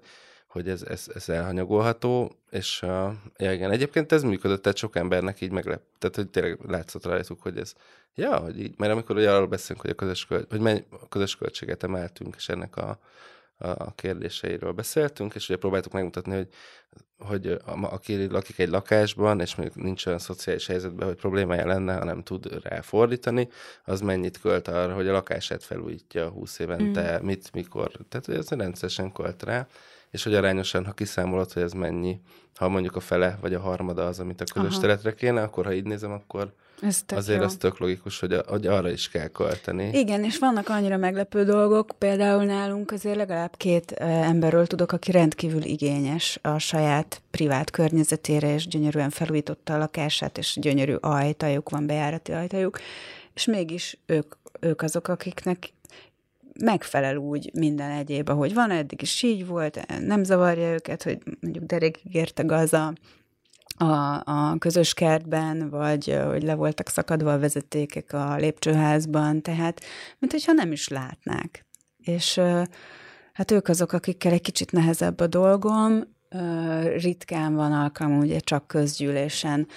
hogy ez, ez, ez elhanyagolható, és uh, ja, igen, egyébként ez működött, tehát sok embernek így meglep, tehát hogy tényleg látszott rajtuk, hogy ez, ja, hogy így, mert amikor ugye arról beszélünk, hogy a közös, költ, hogy mennyi, a közös költséget emeltünk, és ennek a, a kérdéseiről beszéltünk, és ugye próbáltuk megmutatni, hogy, hogy a, aki lakik egy lakásban, és mondjuk nincs olyan szociális helyzetben, hogy problémája lenne, hanem tud rá fordítani, az mennyit költ arra, hogy a lakását felújítja 20 évente, mm. mit, mikor, tehát hogy ez rendszeresen költ rá, és hogy arányosan, ha kiszámolod, hogy ez mennyi, ha mondjuk a fele vagy a harmada az, amit a közös Aha. területre kéne, akkor ha így nézem, akkor ez azért jó. az tök logikus, hogy, a, hogy arra is kell költeni.
Igen, és vannak annyira meglepő dolgok, például nálunk azért legalább két emberről tudok, aki rendkívül igényes a saját privát környezetére, és gyönyörűen felújította a lakását, és gyönyörű ajtajuk van, bejárati ajtajuk, és mégis ők, ők azok, akiknek megfelel úgy minden egyéb, ahogy van, eddig is így volt, nem zavarja őket, hogy mondjuk derékig gaz a, a, a közös kertben, vagy hogy le voltak szakadva a vezetékek a lépcsőházban, tehát, mint hogyha nem is látnák. És hát ők azok, akikkel egy kicsit nehezebb a dolgom, ritkán van alkalom ugye csak közgyűlésen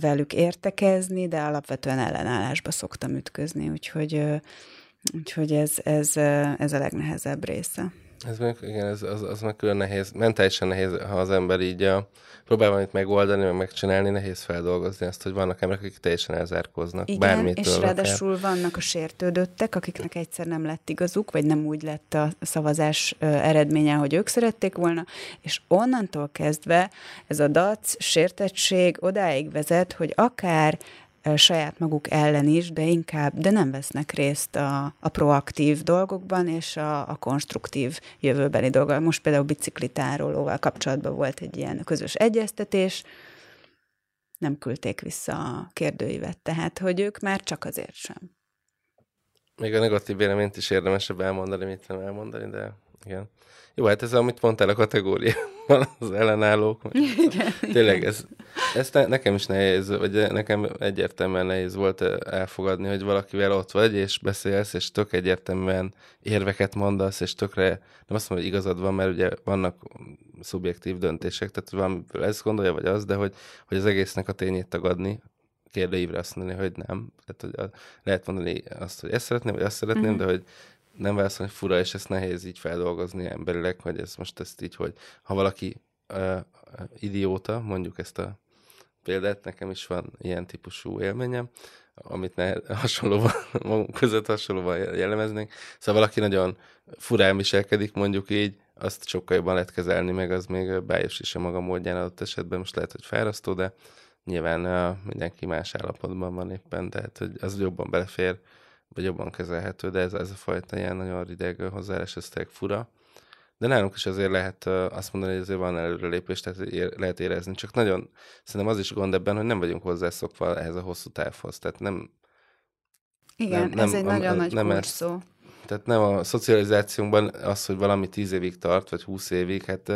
velük értekezni, de alapvetően ellenállásba szoktam ütközni, úgyhogy Úgyhogy ez, ez, ez a legnehezebb része.
Ez meg, igen, ez, az, az meg külön nehéz, mentálisan nehéz, ha az ember így a, próbál valamit megoldani, meg megcsinálni, nehéz feldolgozni azt, hogy vannak emberek, akik teljesen elzárkoznak.
Igen, bármitől és ráadásul akár. vannak a sértődöttek, akiknek egyszer nem lett igazuk, vagy nem úgy lett a szavazás eredménye, hogy ők szerették volna, és onnantól kezdve ez a dac, sértettség odáig vezet, hogy akár saját maguk ellen is, de inkább, de nem vesznek részt a, a proaktív dolgokban és a, a konstruktív jövőbeli dolgokban. Most például biciklitárolóval kapcsolatban volt egy ilyen közös egyeztetés, nem küldték vissza a kérdőívet, tehát hogy ők már csak azért sem.
Még a negatív véleményt is érdemesebb elmondani, mint nem elmondani, de igen. Jó, hát ez, amit mondtál a kategóriában, az ellenállók. Igen, Tényleg, ez, ez ne, nekem is nehéz, vagy nekem egyértelműen nehéz volt elfogadni, hogy valakivel ott vagy, és beszélsz, és tök egyértelműen érveket mondasz, és tökre, nem azt mondom, hogy igazad van, mert ugye vannak szubjektív döntések, tehát van, ezt gondolja, vagy az, de hogy, hogy az egésznek a tényét tagadni, kérdőívre azt mondani, hogy nem. Tehát, hogy lehet mondani azt, hogy ezt szeretném, vagy azt szeretném, mm-hmm. de hogy nem válaszolni fura, és ezt nehéz így feldolgozni emberileg, hogy ez most ezt így, hogy ha valaki uh, idióta, mondjuk ezt a példát, nekem is van ilyen típusú élményem, amit ne hasonlóan, magunk között hasonlóan jellemeznénk. Szóval valaki nagyon furán viselkedik, mondjuk így, azt sokkal jobban lehet kezelni, meg az még bájos is a maga módján adott esetben, most lehet, hogy fárasztó, de nyilván uh, mindenki más állapotban van éppen, tehát hogy az jobban belefér, vagy jobban kezelhető, de ez, ez a fajta ilyen nagyon rideg hozzáállás, ez fura. De nálunk is azért lehet azt mondani, hogy azért van előrelépés, tehát ér, lehet érezni. Csak nagyon, szerintem az is gond ebben, hogy nem vagyunk hozzászokva ehhez a hosszú távhoz. Tehát nem...
Igen, nem, nem, ez egy a, nagyon a, nagy nem. Ezt,
tehát nem a szocializációnkban az, hogy valami tíz évig tart, vagy húsz évig, hát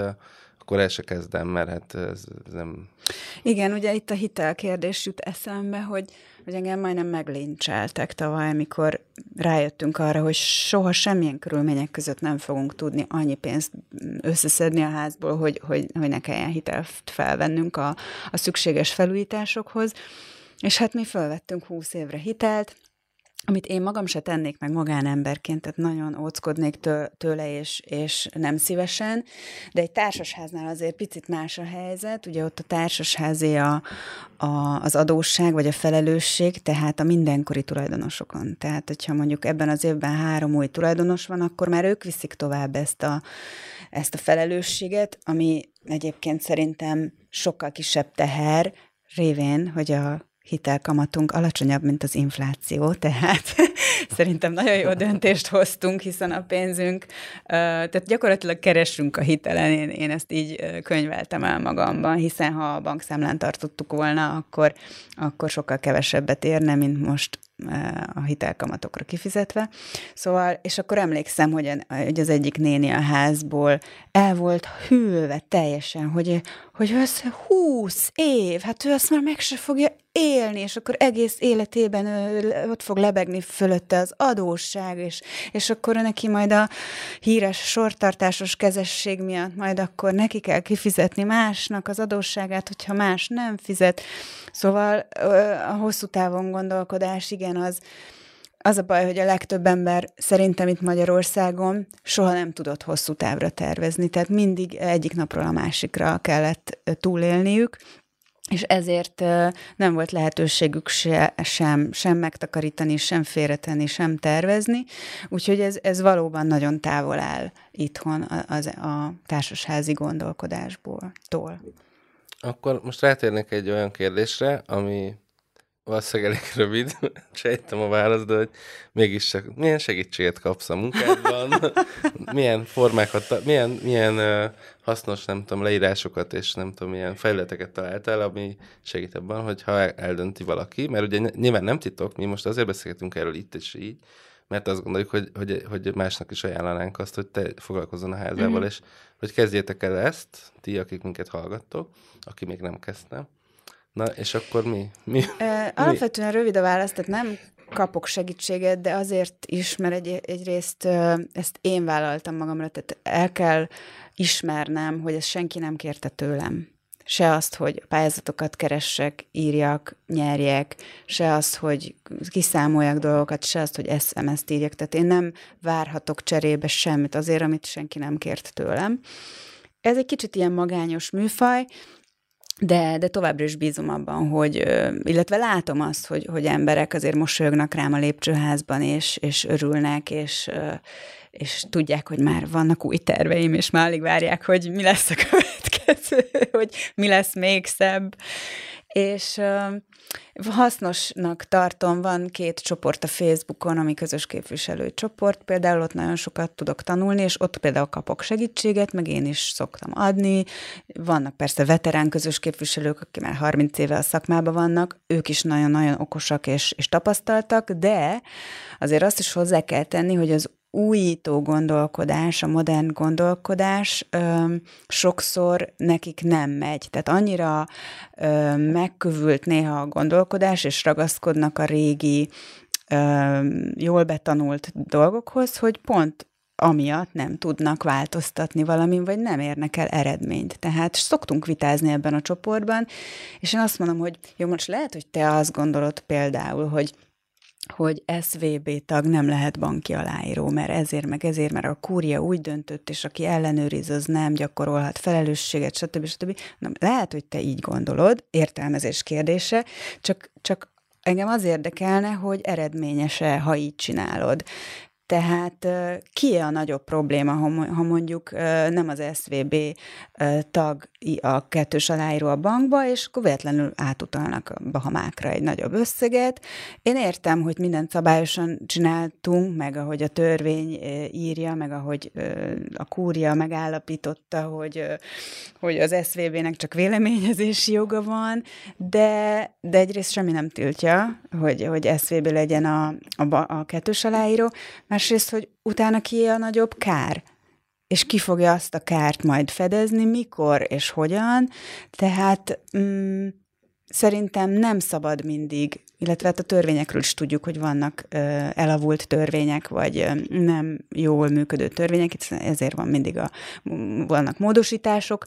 akkor el se kezdem, mert hát ez, ez nem...
Igen, ugye itt a hitelkérdés jut eszembe, hogy, hogy engem majdnem meglincseltek tavaly, amikor rájöttünk arra, hogy soha semmilyen körülmények között nem fogunk tudni annyi pénzt összeszedni a házból, hogy, hogy, hogy ne kelljen hitelt felvennünk a, a szükséges felújításokhoz. És hát mi felvettünk 20 évre hitelt, amit én magam se tennék meg magánemberként, tehát nagyon óckodnék tőle, és, és nem szívesen, de egy társasháznál azért picit más a helyzet, ugye ott a társasházé a, a, az adósság, vagy a felelősség, tehát a mindenkori tulajdonosokon. Tehát, hogyha mondjuk ebben az évben három új tulajdonos van, akkor már ők viszik tovább ezt a, ezt a felelősséget, ami egyébként szerintem sokkal kisebb teher, révén, hogy a hitelkamatunk alacsonyabb, mint az infláció, tehát szerintem nagyon jó döntést hoztunk, hiszen a pénzünk, tehát gyakorlatilag keresünk a hitelen, én, én ezt így könyveltem el magamban, hiszen ha a bankszámlán tartottuk volna, akkor, akkor sokkal kevesebbet érne, mint most a hitelkamatokra kifizetve. Szóval, és akkor emlékszem, hogy, hogy az egyik néni a házból el volt hűlve teljesen, hogy, hogy ez 20 év, hát ő azt már meg se fogja élni, és akkor egész életében ott fog lebegni fölötte az adósság, és, és akkor neki majd a híres sortartásos kezesség miatt majd akkor neki kell kifizetni másnak az adósságát, hogyha más nem fizet. Szóval a hosszú távon gondolkodás, igen, az, az a baj, hogy a legtöbb ember szerintem itt Magyarországon soha nem tudott hosszú távra tervezni, tehát mindig egyik napról a másikra kellett túlélniük, és ezért nem volt lehetőségük se, sem, sem megtakarítani, sem félretenni, sem tervezni, úgyhogy ez, ez valóban nagyon távol áll itthon az, a társasházi gondolkodásból. Tól.
Akkor most rátérnék egy olyan kérdésre, ami valószínűleg elég rövid, sejtem a választ, de hogy mégis csak milyen segítséget kapsz a munkádban, milyen formákat, milyen, milyen hasznos, nem tudom, leírásokat és nem tudom, milyen fejleteket találtál, ami segít abban, hogyha eldönti valaki, mert ugye nyilván nem titok, mi most azért beszélgetünk erről itt és így, mert azt gondoljuk, hogy, hogy, hogy másnak is ajánlanánk azt, hogy te foglalkozzon a házával, mm-hmm. és hogy kezdjétek el ezt, ti, akik minket hallgattok, aki még nem kezdte, Na, és akkor mi? mi?
E, alapvetően rövid a válasz, tehát nem kapok segítséget, de azért is, mert egy, egyrészt ezt én vállaltam magamra, tehát el kell ismernem, hogy ezt senki nem kérte tőlem. Se azt, hogy pályázatokat keressek, írjak, nyerjek, se azt, hogy kiszámoljak dolgokat, se azt, hogy SMS-t írjak. Tehát én nem várhatok cserébe semmit azért, amit senki nem kért tőlem. Ez egy kicsit ilyen magányos műfaj, de, de továbbra is bízom abban, hogy, illetve látom azt, hogy, hogy emberek azért mosolyognak rám a lépcsőházban, és, és örülnek, és, és tudják, hogy már vannak új terveim, és már alig várják, hogy mi lesz a következő, hogy mi lesz még szebb. És hasznosnak tartom, van két csoport a Facebookon, ami közös képviselő csoport, például ott nagyon sokat tudok tanulni, és ott például kapok segítséget, meg én is szoktam adni. Vannak persze veterán közös képviselők, akik már 30 éve a szakmában vannak, ők is nagyon-nagyon okosak és, és tapasztaltak, de azért azt is hozzá kell tenni, hogy az újító gondolkodás, a modern gondolkodás ö, sokszor nekik nem megy. Tehát annyira ö, megkövült néha a gondolkodás, és ragaszkodnak a régi, ö, jól betanult dolgokhoz, hogy pont amiatt nem tudnak változtatni valamin, vagy nem érnek el eredményt. Tehát szoktunk vitázni ebben a csoportban, és én azt mondom, hogy jó, most lehet, hogy te azt gondolod például, hogy hogy SVB tag nem lehet banki aláíró, mert ezért, meg ezért, mert a kúria úgy döntött, és aki ellenőriz, az nem gyakorolhat felelősséget, stb. stb. Na, lehet, hogy te így gondolod, értelmezés kérdése, csak, csak engem az érdekelne, hogy eredményese, ha így csinálod. Tehát ki a nagyobb probléma, ha mondjuk nem az SVB tag a kettős aláíró a bankba, és akkor véletlenül átutalnak a Bahamákra egy nagyobb összeget. Én értem, hogy mindent szabályosan csináltunk, meg ahogy a törvény írja, meg ahogy a kúria megállapította, hogy, hogy az SVB-nek csak véleményezési joga van, de, de egyrészt semmi nem tiltja, hogy, hogy SVB legyen a, a, a kettős aláíró, másrészt, hogy utána ki a nagyobb kár és ki fogja azt a kárt majd fedezni, mikor és hogyan. Tehát mm, szerintem nem szabad mindig, illetve hát a törvényekről is tudjuk, hogy vannak ö, elavult törvények, vagy ö, nem jól működő törvények, ezért van mindig a, vannak módosítások,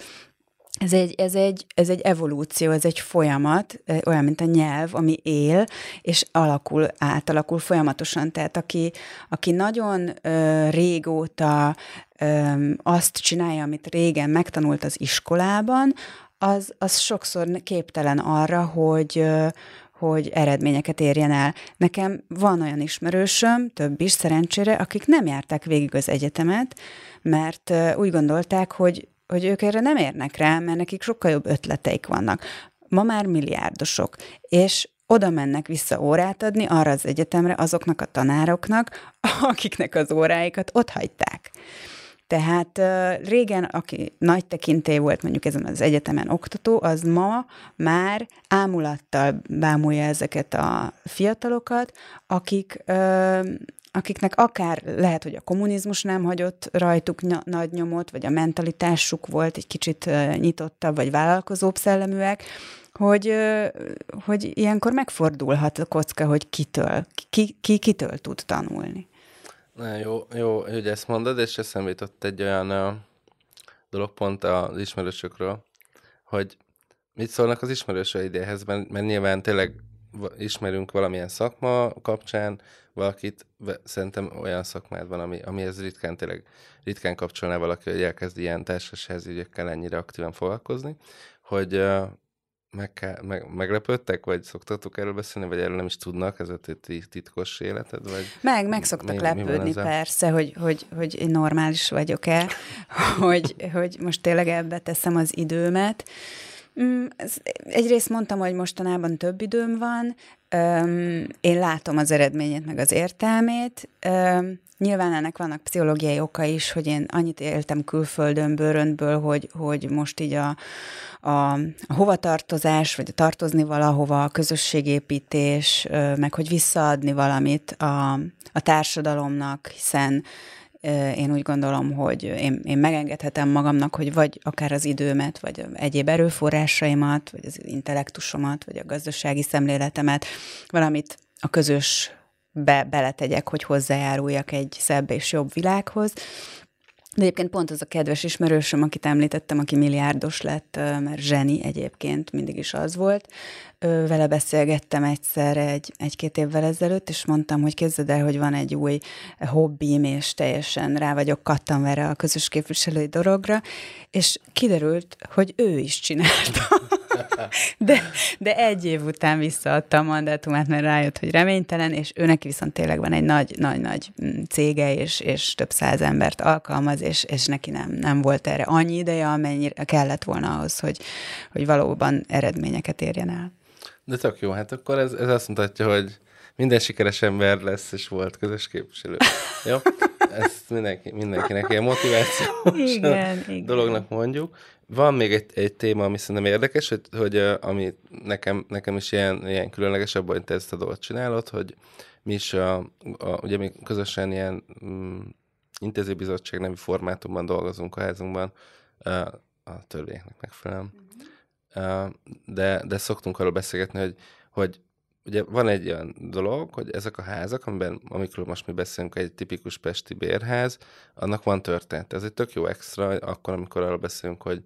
ez egy, ez, egy, ez egy evolúció, ez egy folyamat, olyan, mint a nyelv, ami él, és alakul, átalakul folyamatosan. Tehát aki, aki nagyon ö, régóta ö, azt csinálja, amit régen megtanult az iskolában, az, az sokszor képtelen arra, hogy, hogy eredményeket érjen el. Nekem van olyan ismerősöm, több is szerencsére, akik nem járták végig az egyetemet, mert úgy gondolták, hogy hogy ők erre nem érnek rá, mert nekik sokkal jobb ötleteik vannak. Ma már milliárdosok, és oda mennek vissza órát adni arra az egyetemre azoknak a tanároknak, akiknek az óráikat ott hagyták. Tehát régen, aki nagy tekintély volt mondjuk ezen az egyetemen oktató, az ma már ámulattal bámulja ezeket a fiatalokat, akik akiknek akár lehet, hogy a kommunizmus nem hagyott rajtuk ny- nagy nyomot, vagy a mentalitásuk volt egy kicsit nyitottabb, vagy vállalkozóbb szelleműek, hogy, hogy ilyenkor megfordulhat a kocka, hogy kitől, ki, ki kitől tud tanulni.
Na, jó, jó, hogy ezt mondod, és eszembe jutott egy olyan uh, dolog pont az ismerősökről, hogy mit szólnak az ismerősöidéhez, mert, mert nyilván tényleg ismerünk valamilyen szakma kapcsán, valakit, szerintem olyan szakmád van, ami, ami ez ritkán tényleg ritkán kapcsolná valaki, hogy elkezd ilyen társasházi ügyekkel ennyire aktívan foglalkozni, hogy uh, meg, kell, meg, meglepődtek, vagy szoktatok erről beszélni, vagy erről nem is tudnak, ez a titkos életed? Vagy
meg, meg szoktak mi, lepődni mi persze, hogy, hogy, hogy én normális vagyok-e, hogy, hogy most tényleg ebbe teszem az időmet. Mm, egyrészt mondtam, hogy mostanában több időm van, én látom az eredményét, meg az értelmét. Nyilván ennek vannak pszichológiai oka is, hogy én annyit éltem külföldön, bőröntből, hogy, hogy most így a, a, a hovatartozás, vagy a tartozni valahova, a közösségépítés, meg hogy visszaadni valamit a, a társadalomnak, hiszen én úgy gondolom, hogy én, én megengedhetem magamnak, hogy vagy akár az időmet, vagy egyéb erőforrásaimat, vagy az intellektusomat, vagy a gazdasági szemléletemet, valamit a közös be, beletegyek, hogy hozzájáruljak egy szebb és jobb világhoz. De egyébként pont az a kedves ismerősöm, akit említettem, aki milliárdos lett, mert zseni egyébként mindig is az volt, vele beszélgettem egyszer egy, egy-két évvel ezelőtt, és mondtam, hogy képzeld el, hogy van egy új hobbim, és teljesen rá vagyok kattanverre a közös képviselői dologra, és kiderült, hogy ő is csinálta. De, de egy év után visszaadta a mandátumát, mert rájött, hogy reménytelen, és őnek viszont tényleg van egy nagy-nagy mm, cége, és, és több száz embert alkalmaz, és, és neki nem, nem volt erre annyi ideje, amennyire kellett volna ahhoz, hogy, hogy valóban eredményeket érjen el.
De tök jó, hát akkor ez, ez azt mutatja, hogy minden sikeres ember lesz, és volt közös képviselő. Jó? Ezt mindenki, mindenkinek ilyen motivációs igen, dolognak igen. mondjuk. Van még egy, egy téma, ami szerintem érdekes, hogy, hogy ami nekem, nekem is ilyen, ilyen különlegesebb, hogy te ezt a dolgot csinálod, hogy mi is, a, a, ugye mi közösen ilyen mm, intézőbizottság nevű formátumban dolgozunk a házunkban, a, a törvényeknek megfelelően. De, de szoktunk arról beszélgetni, hogy, hogy ugye van egy olyan dolog, hogy ezek a házak, amiben, amikor most mi beszélünk, egy tipikus pesti bérház, annak van történet. Ez egy tök jó extra, akkor, amikor arról beszélünk, hogy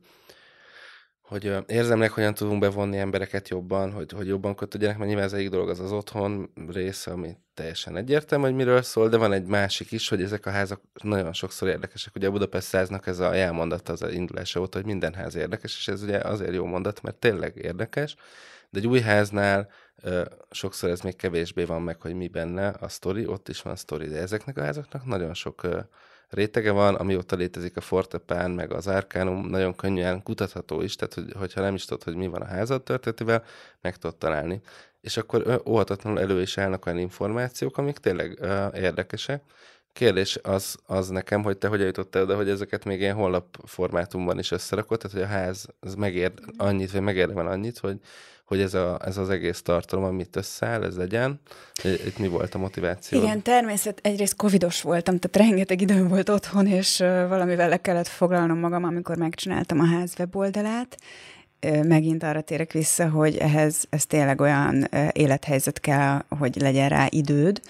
hogy érzemleg hogyan tudunk bevonni embereket jobban, hogy, hogy jobban kötődjenek, mert nyilván az egyik dolog az az otthon része, ami teljesen egyértelmű, hogy miről szól, de van egy másik is, hogy ezek a házak nagyon sokszor érdekesek. Ugye a Budapest száznak ez a jelmondat az indulása volt, hogy minden ház érdekes, és ez ugye azért jó mondat, mert tényleg érdekes, de egy új háznál sokszor ez még kevésbé van meg, hogy mi benne a sztori, ott is van sztori, de ezeknek a házaknak nagyon sok rétege van, amióta létezik a Fortepán, meg az Arcanum, nagyon könnyen kutatható is, tehát hogy, hogyha nem is tudod, hogy mi van a házad történetével, meg tudod találni. És akkor óhatatlanul elő is állnak olyan információk, amik tényleg uh, érdekesek. Kérdés az, az nekem, hogy te hogyan jutottál oda, hogy ezeket még ilyen honlap formátumban is összerakod, tehát hogy a ház az megér annyit, vagy megérdemel annyit, hogy hogy ez, a, ez az egész tartalom, amit összeáll, ez legyen. Itt mi volt a motiváció?
Igen, természet, egyrészt covidos voltam, tehát rengeteg időm volt otthon, és valamivel le kellett foglalnom magam, amikor megcsináltam a ház weboldalát. Megint arra térek vissza, hogy ehhez ez tényleg olyan élethelyzet kell, hogy legyen rá időd.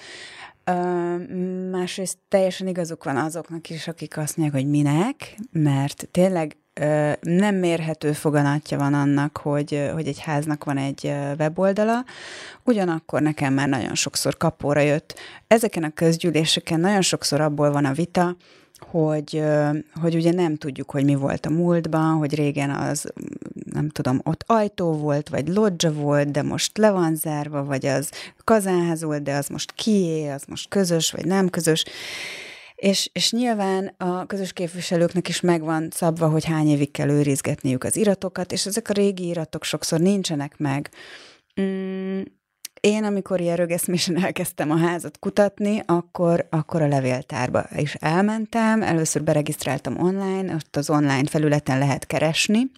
Másrészt teljesen igazuk van azoknak is, akik azt mondják, hogy minek, mert tényleg nem mérhető foganatja van annak, hogy, hogy egy háznak van egy weboldala, ugyanakkor nekem már nagyon sokszor kapóra jött. Ezeken a közgyűléseken nagyon sokszor abból van a vita, hogy, hogy ugye nem tudjuk, hogy mi volt a múltban, hogy régen az, nem tudom, ott ajtó volt, vagy lodzsa volt, de most le van zárva, vagy az kazánház volt, de az most kié, az most közös, vagy nem közös. És, és nyilván a közös képviselőknek is megvan szabva, hogy hány évig kell őrizgetniük az iratokat, és ezek a régi iratok sokszor nincsenek meg. Mm, én, amikor ilyen rögeszmésen elkezdtem a házat kutatni, akkor, akkor a levéltárba is elmentem, először beregisztráltam online, ott az online felületen lehet keresni,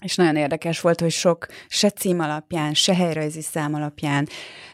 és nagyon érdekes volt, hogy sok se cím alapján, se helyrajzi szám alapján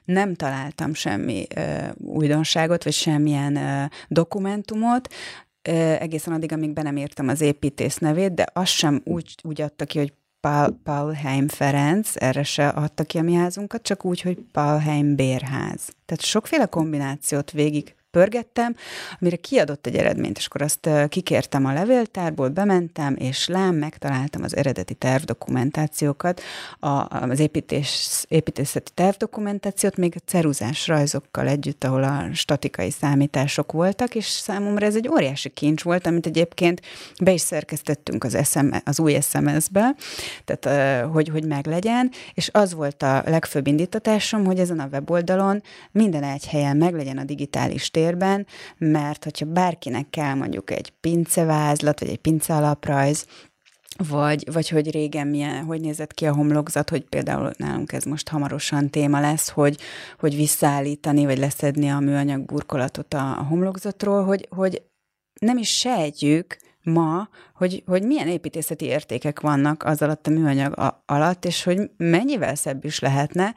nem találtam semmi ö, újdonságot, vagy semmilyen ö, dokumentumot, ö, egészen addig, amíg be nem írtam az építész nevét, de azt sem úgy, úgy adta ki, hogy Paul, Paulheim Ferenc, erre se adta ki a mi házunkat, csak úgy, hogy Paulheim Bérház. Tehát sokféle kombinációt végig pörgettem, amire kiadott egy eredményt, és akkor azt kikértem a levéltárból, bementem, és lám, megtaláltam az eredeti tervdokumentációkat, a, az építés, építészeti tervdokumentációt, még ceruzás rajzokkal együtt, ahol a statikai számítások voltak, és számomra ez egy óriási kincs volt, amit egyébként be is szerkesztettünk az, SM, az új SMS-be, tehát hogy, hogy meglegyen, és az volt a legfőbb indítatásom, hogy ezen a weboldalon minden egy helyen meglegyen a digitális tér, térben, mert hogyha bárkinek kell mondjuk egy pincevázlat, vagy egy pince alaprajz, vagy, vagy hogy régen milyen, hogy nézett ki a homlokzat, hogy például nálunk ez most hamarosan téma lesz, hogy, hogy visszaállítani, vagy leszedni a műanyag burkolatot a, a homlokzatról, hogy, hogy nem is sejtjük, ma, hogy, hogy milyen építészeti értékek vannak az alatt a műanyag alatt, és hogy mennyivel szebb is lehetne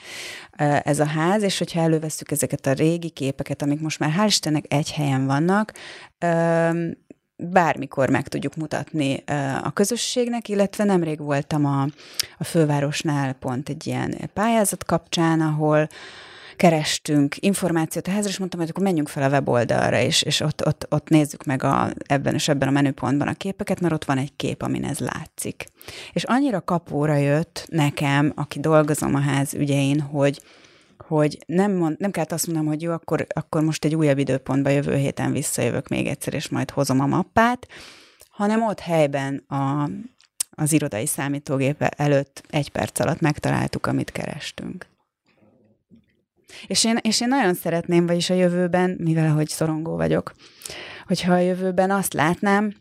ez a ház, és hogyha elővesszük ezeket a régi képeket, amik most már hál' Istennek egy helyen vannak, bármikor meg tudjuk mutatni a közösségnek, illetve nemrég voltam a, a fővárosnál pont egy ilyen pályázat kapcsán, ahol kerestünk információt a házra, és mondtam, hogy akkor menjünk fel a weboldalra, és, és ott, ott, ott nézzük meg a, ebben és ebben a menüpontban a képeket, mert ott van egy kép, amin ez látszik. És annyira kapóra jött nekem, aki dolgozom a ház ügyein, hogy, hogy nem, mond, nem kellett azt mondanom, hogy jó, akkor, akkor most egy újabb időpontba jövő héten visszajövök még egyszer, és majd hozom a mappát, hanem ott helyben a, az irodai számítógépe előtt egy perc alatt megtaláltuk, amit kerestünk. És én, és én nagyon szeretném, vagyis a jövőben, mivel hogy szorongó vagyok, hogyha a jövőben azt látnám,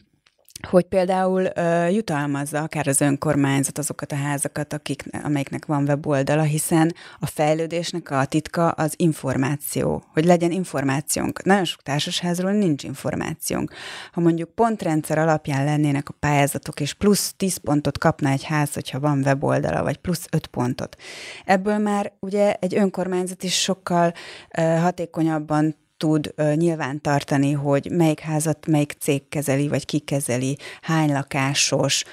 hogy például uh, jutalmazza akár az önkormányzat azokat a házakat, akik, amelyiknek van weboldala, hiszen a fejlődésnek a titka az információ, hogy legyen információnk. Nagyon sok társasházról nincs információnk. Ha mondjuk pontrendszer alapján lennének a pályázatok, és plusz 10 pontot kapna egy ház, hogyha van weboldala, vagy plusz 5 pontot. Ebből már ugye egy önkormányzat is sokkal uh, hatékonyabban tud nyilván tartani, hogy melyik házat melyik cég kezeli, vagy ki kezeli, hány lakásos,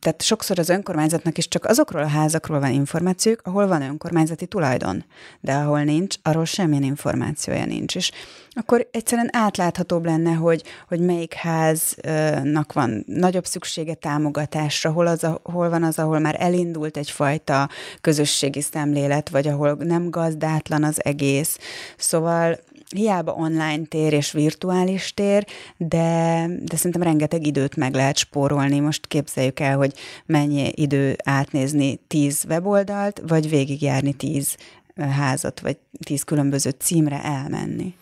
tehát sokszor az önkormányzatnak is csak azokról a házakról van információk, ahol van önkormányzati tulajdon, de ahol nincs, arról semmilyen információja nincs. És akkor egyszerűen átláthatóbb lenne, hogy, hogy melyik háznak van nagyobb szüksége támogatásra, hol, az, hol van az, ahol már elindult egyfajta közösségi szemlélet, vagy ahol nem gazdátlan az egész. Szóval hiába online tér és virtuális tér, de, de szerintem rengeteg időt meg lehet spórolni. Most képzeljük el, hogy mennyi idő átnézni tíz weboldalt, vagy végigjárni tíz házat, vagy tíz különböző címre elmenni.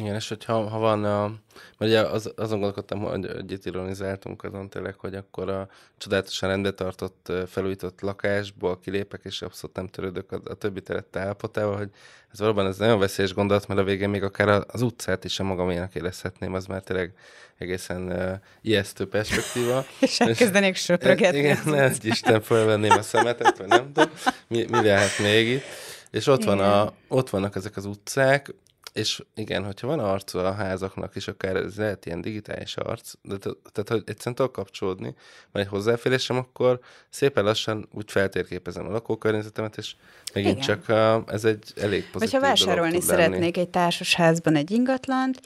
Igen, és hogyha ha van, a, mert ugye az, azon gondolkodtam, hogy egyet ironizáltunk azon tényleg, hogy akkor a csodálatosan rendbe tartott, felújított lakásból kilépek, és abszolút nem törődök a, a többi terette állapotával, hogy ez valóban ez nagyon veszélyes gondolat, mert a végén még akár az utcát is a magaménak érezhetném, az már tényleg egészen uh, ijesztő perspektíva.
és elkezdenék söprögetni.
Igen, ne, Isten fölvenném a szemetet, vagy nem tudom, mi, mi lehet még itt. És ott, van a, ott vannak ezek az utcák, és igen, hogyha van arc a házaknak, és akár ez lehet ilyen digitális arc, de tehát, hogy egyszerűen tudok kapcsolódni, van egy hozzáférésem, akkor szépen lassan úgy feltérképezem a lakókörnyezetemet, és megint igen. csak ez egy elég pozitív
Vagy ha vásárolni szeretnék egy társasházban egy ingatlant,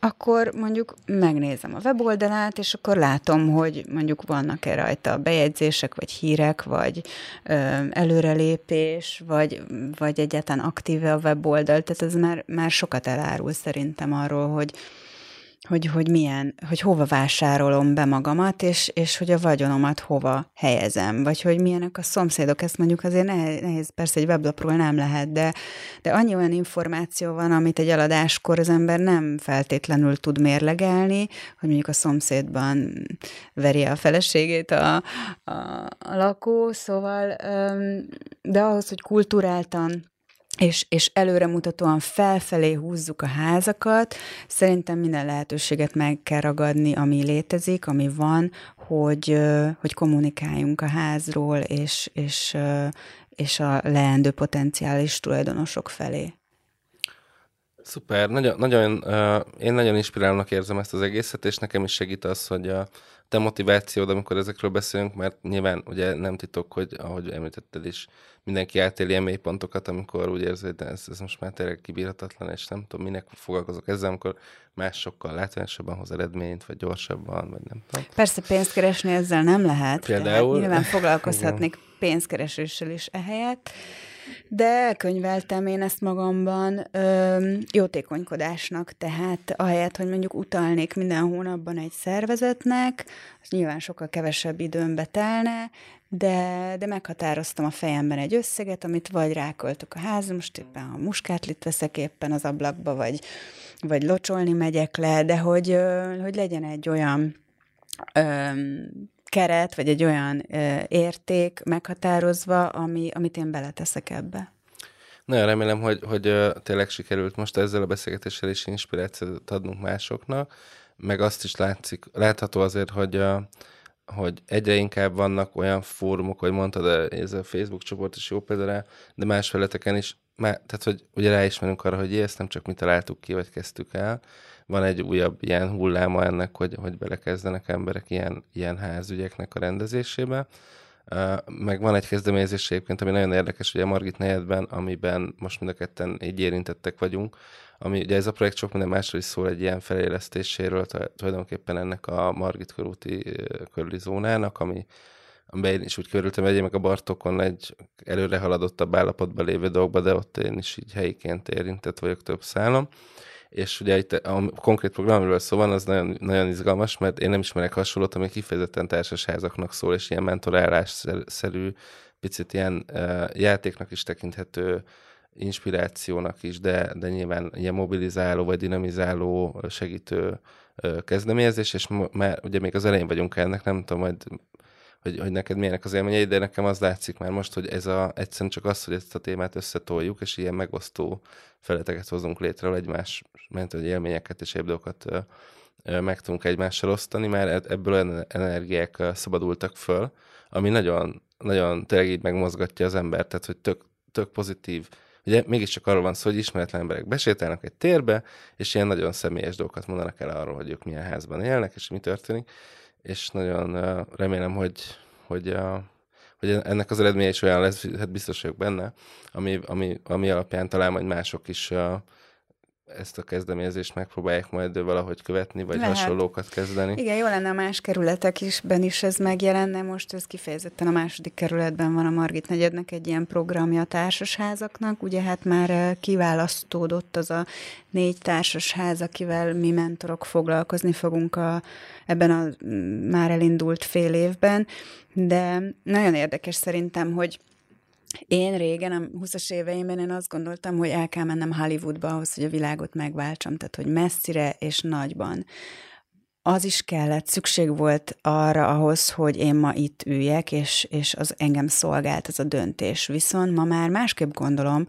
akkor mondjuk megnézem a weboldalát, és akkor látom, hogy mondjuk vannak-e rajta bejegyzések, vagy hírek, vagy ö, előrelépés, vagy, vagy egyáltalán aktíve a weboldal. Tehát ez már, már sokat elárul szerintem arról, hogy, hogy, hogy milyen, hogy hova vásárolom be magamat, és, és hogy a vagyonomat hova helyezem, vagy hogy milyenek a szomszédok, ezt mondjuk azért nehéz, persze egy weblapról nem lehet, de, de annyi olyan információ van, amit egy eladáskor az ember nem feltétlenül tud mérlegelni, hogy mondjuk a szomszédban veri a feleségét a, a, a lakó, szóval, de ahhoz, hogy kulturáltan és, és előremutatóan felfelé húzzuk a házakat. Szerintem minden lehetőséget meg kell ragadni, ami létezik, ami van, hogy, hogy kommunikáljunk a házról, és, és, és a leendő potenciális tulajdonosok felé.
Szuper, nagyon, nagyon, én nagyon inspirálnak érzem ezt az egészet, és nekem is segít az, hogy a te motivációd, amikor ezekről beszélünk, mert nyilván ugye nem titok, hogy ahogy említetted is, mindenki átéli ilyen mélypontokat, amikor úgy érzi, hogy ez, ez most már tényleg kibírhatatlan, és nem tudom, minek foglalkozok ezzel, amikor másokkal látványosabban hoz eredményt, vagy gyorsabban, vagy nem tudom.
Persze pénzt keresni ezzel nem lehet. Például. Nyilván foglalkozhatnék pénzkereséssel is ehelyett. De elkönyveltem én ezt magamban ö, jótékonykodásnak, tehát ahelyett, hogy mondjuk utalnék minden hónapban egy szervezetnek, az nyilván sokkal kevesebb időmbe telne, de, de meghatároztam a fejemben egy összeget, amit vagy ráköltök a ház, most éppen a muskátlit veszek éppen az ablakba, vagy, vagy locsolni megyek le, de hogy, hogy legyen egy olyan keret, vagy egy olyan ö, érték meghatározva, ami, amit én beleteszek ebbe.
Nagyon remélem, hogy, hogy tényleg sikerült most ezzel a beszélgetéssel is inspirációt adnunk másoknak, meg azt is látszik, látható azért, hogy, hogy egyre inkább vannak olyan fórumok, hogy mondtad, ez a Facebook csoport is jó példa rá, de más feleteken is, már, tehát hogy ugye ráismerünk arra, hogy ezt nem csak mi találtuk ki, vagy kezdtük el, van egy újabb ilyen hulláma ennek, hogy, hogy belekezdenek emberek ilyen, ilyen házügyeknek a rendezésébe. Meg van egy kezdeményezés egyébként, ami nagyon érdekes, ugye a Margit negyedben, amiben most mind a ketten így érintettek vagyunk, ami ugye ez a projekt sok minden másról is szól egy ilyen felélesztéséről, tulajdonképpen ennek a Margit körúti körüli zónának, ami, amiben én is úgy körültem, hogy meg a Bartokon egy előre haladottabb állapotban lévő dolgba, de ott én is így helyiként érintett vagyok több szállam és ugye itt a konkrét program, amiről szó van, az nagyon, nagyon izgalmas, mert én nem ismerek hasonlót, ami kifejezetten társasházaknak szól, és ilyen mentorálásszerű, picit ilyen uh, játéknak is tekinthető inspirációnak is, de, de nyilván ilyen mobilizáló vagy dinamizáló, segítő uh, kezdeményezés, és már ugye még az elején vagyunk ennek, nem tudom, majd hogy, hogy neked milyenek az élményei, de nekem az látszik már most, hogy ez a, egyszerűen csak az, hogy ezt a témát összetoljuk, és ilyen megosztó feleteket hozunk létre, egymás ment, hogy élményeket és dolgokat meg tudunk egymással osztani, mert ebből olyan energiák szabadultak föl, ami nagyon, nagyon tényleg így megmozgatja az embert, tehát hogy tök, tök pozitív. Ugye mégiscsak arról van szó, hogy ismeretlen emberek besétálnak egy térbe, és ilyen nagyon személyes dolgokat mondanak el arról, hogy ők milyen házban élnek, és mi történik és nagyon remélem, hogy, hogy, hogy ennek az eredménye is olyan lesz, hát biztos vagyok benne, ami, ami, ami alapján talán majd mások is ezt a kezdeményezést megpróbálják majd valahogy követni, vagy Lehet. hasonlókat kezdeni.
Igen, jó lenne a más kerületek isben is ez megjelenne. Most ez kifejezetten a második kerületben van a Margit negyednek egy ilyen programja a társasházaknak. Ugye hát már eh, kiválasztódott az a négy társasház, akivel mi mentorok foglalkozni fogunk a, ebben a már elindult fél évben. De nagyon érdekes szerintem, hogy én régen, a 20-as éveimben én azt gondoltam, hogy el kell mennem Hollywoodba ahhoz, hogy a világot megváltsam, tehát hogy messzire és nagyban. Az is kellett, szükség volt arra ahhoz, hogy én ma itt üljek, és, és az engem szolgált ez a döntés. Viszont ma már másképp gondolom,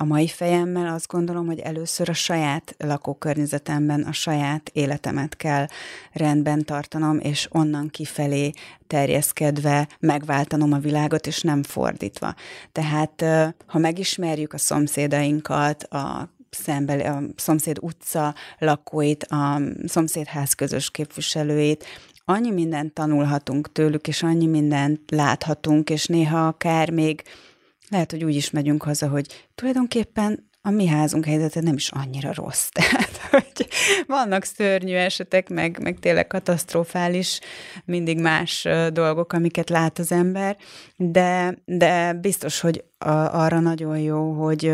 a mai fejemmel azt gondolom, hogy először a saját lakókörnyezetemben a saját életemet kell rendben tartanom, és onnan kifelé terjeszkedve megváltanom a világot, és nem fordítva. Tehát, ha megismerjük a szomszédainkat, a szembe, a szomszéd utca lakóit, a szomszédház közös képviselőit, annyi mindent tanulhatunk tőlük, és annyi mindent láthatunk, és néha akár még lehet, hogy úgy is megyünk haza, hogy tulajdonképpen a mi házunk helyzete nem is annyira rossz. Tehát, hogy vannak szörnyű esetek, meg, meg tényleg katasztrofális, mindig más dolgok, amiket lát az ember, de, de biztos, hogy a, arra nagyon jó, hogy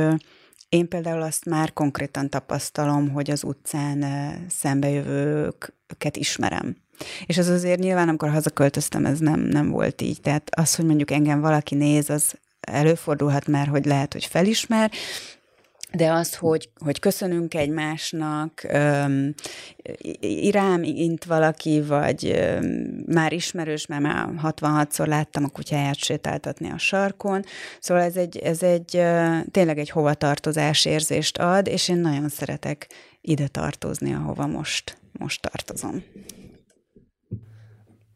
én például azt már konkrétan tapasztalom, hogy az utcán szembejövőket ismerem. És az azért nyilván, amikor hazaköltöztem, ez nem, nem volt így. Tehát az, hogy mondjuk engem valaki néz, az előfordulhat már, hogy lehet, hogy felismer, de az, hogy, hogy köszönünk egymásnak, um, rám int valaki, vagy um, már ismerős, mert már 66-szor láttam a kutyáját sétáltatni a sarkon, szóval ez egy, ez egy tényleg egy hovatartozás érzést ad, és én nagyon szeretek ide tartozni, ahova most, most tartozom.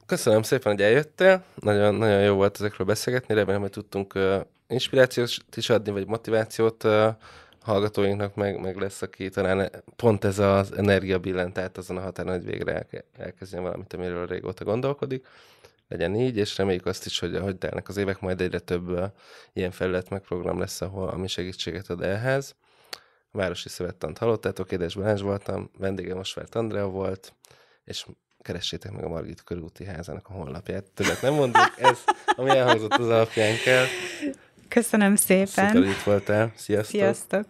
Köszönöm szépen, hogy eljöttél. Nagyon, nagyon jó volt ezekről beszélgetni. Remélem, hogy tudtunk uh, inspirációt is adni, vagy motivációt uh, hallgatóinknak, meg, meg lesz, aki talán pont ez az energia billent át azon a határon, hogy végre elke, elkezdjen valamit, amiről régóta gondolkodik. Legyen így, és reméljük azt is, hogy ahogy telnek az évek, majd egyre több ilyen felület meg program lesz, ahol ami segítséget ad ehhez. A Városi Szövettant hallottátok, Édes Balázs voltam, vendége Mosvárt Andrea volt, és keressétek meg a Margit körúti házának a honlapját. Többet nem mondok, ez, ami elhangzott az alapján kell.
Köszönöm szépen.
Szuper, itt voltál. Sziasztok.
Sziasztok.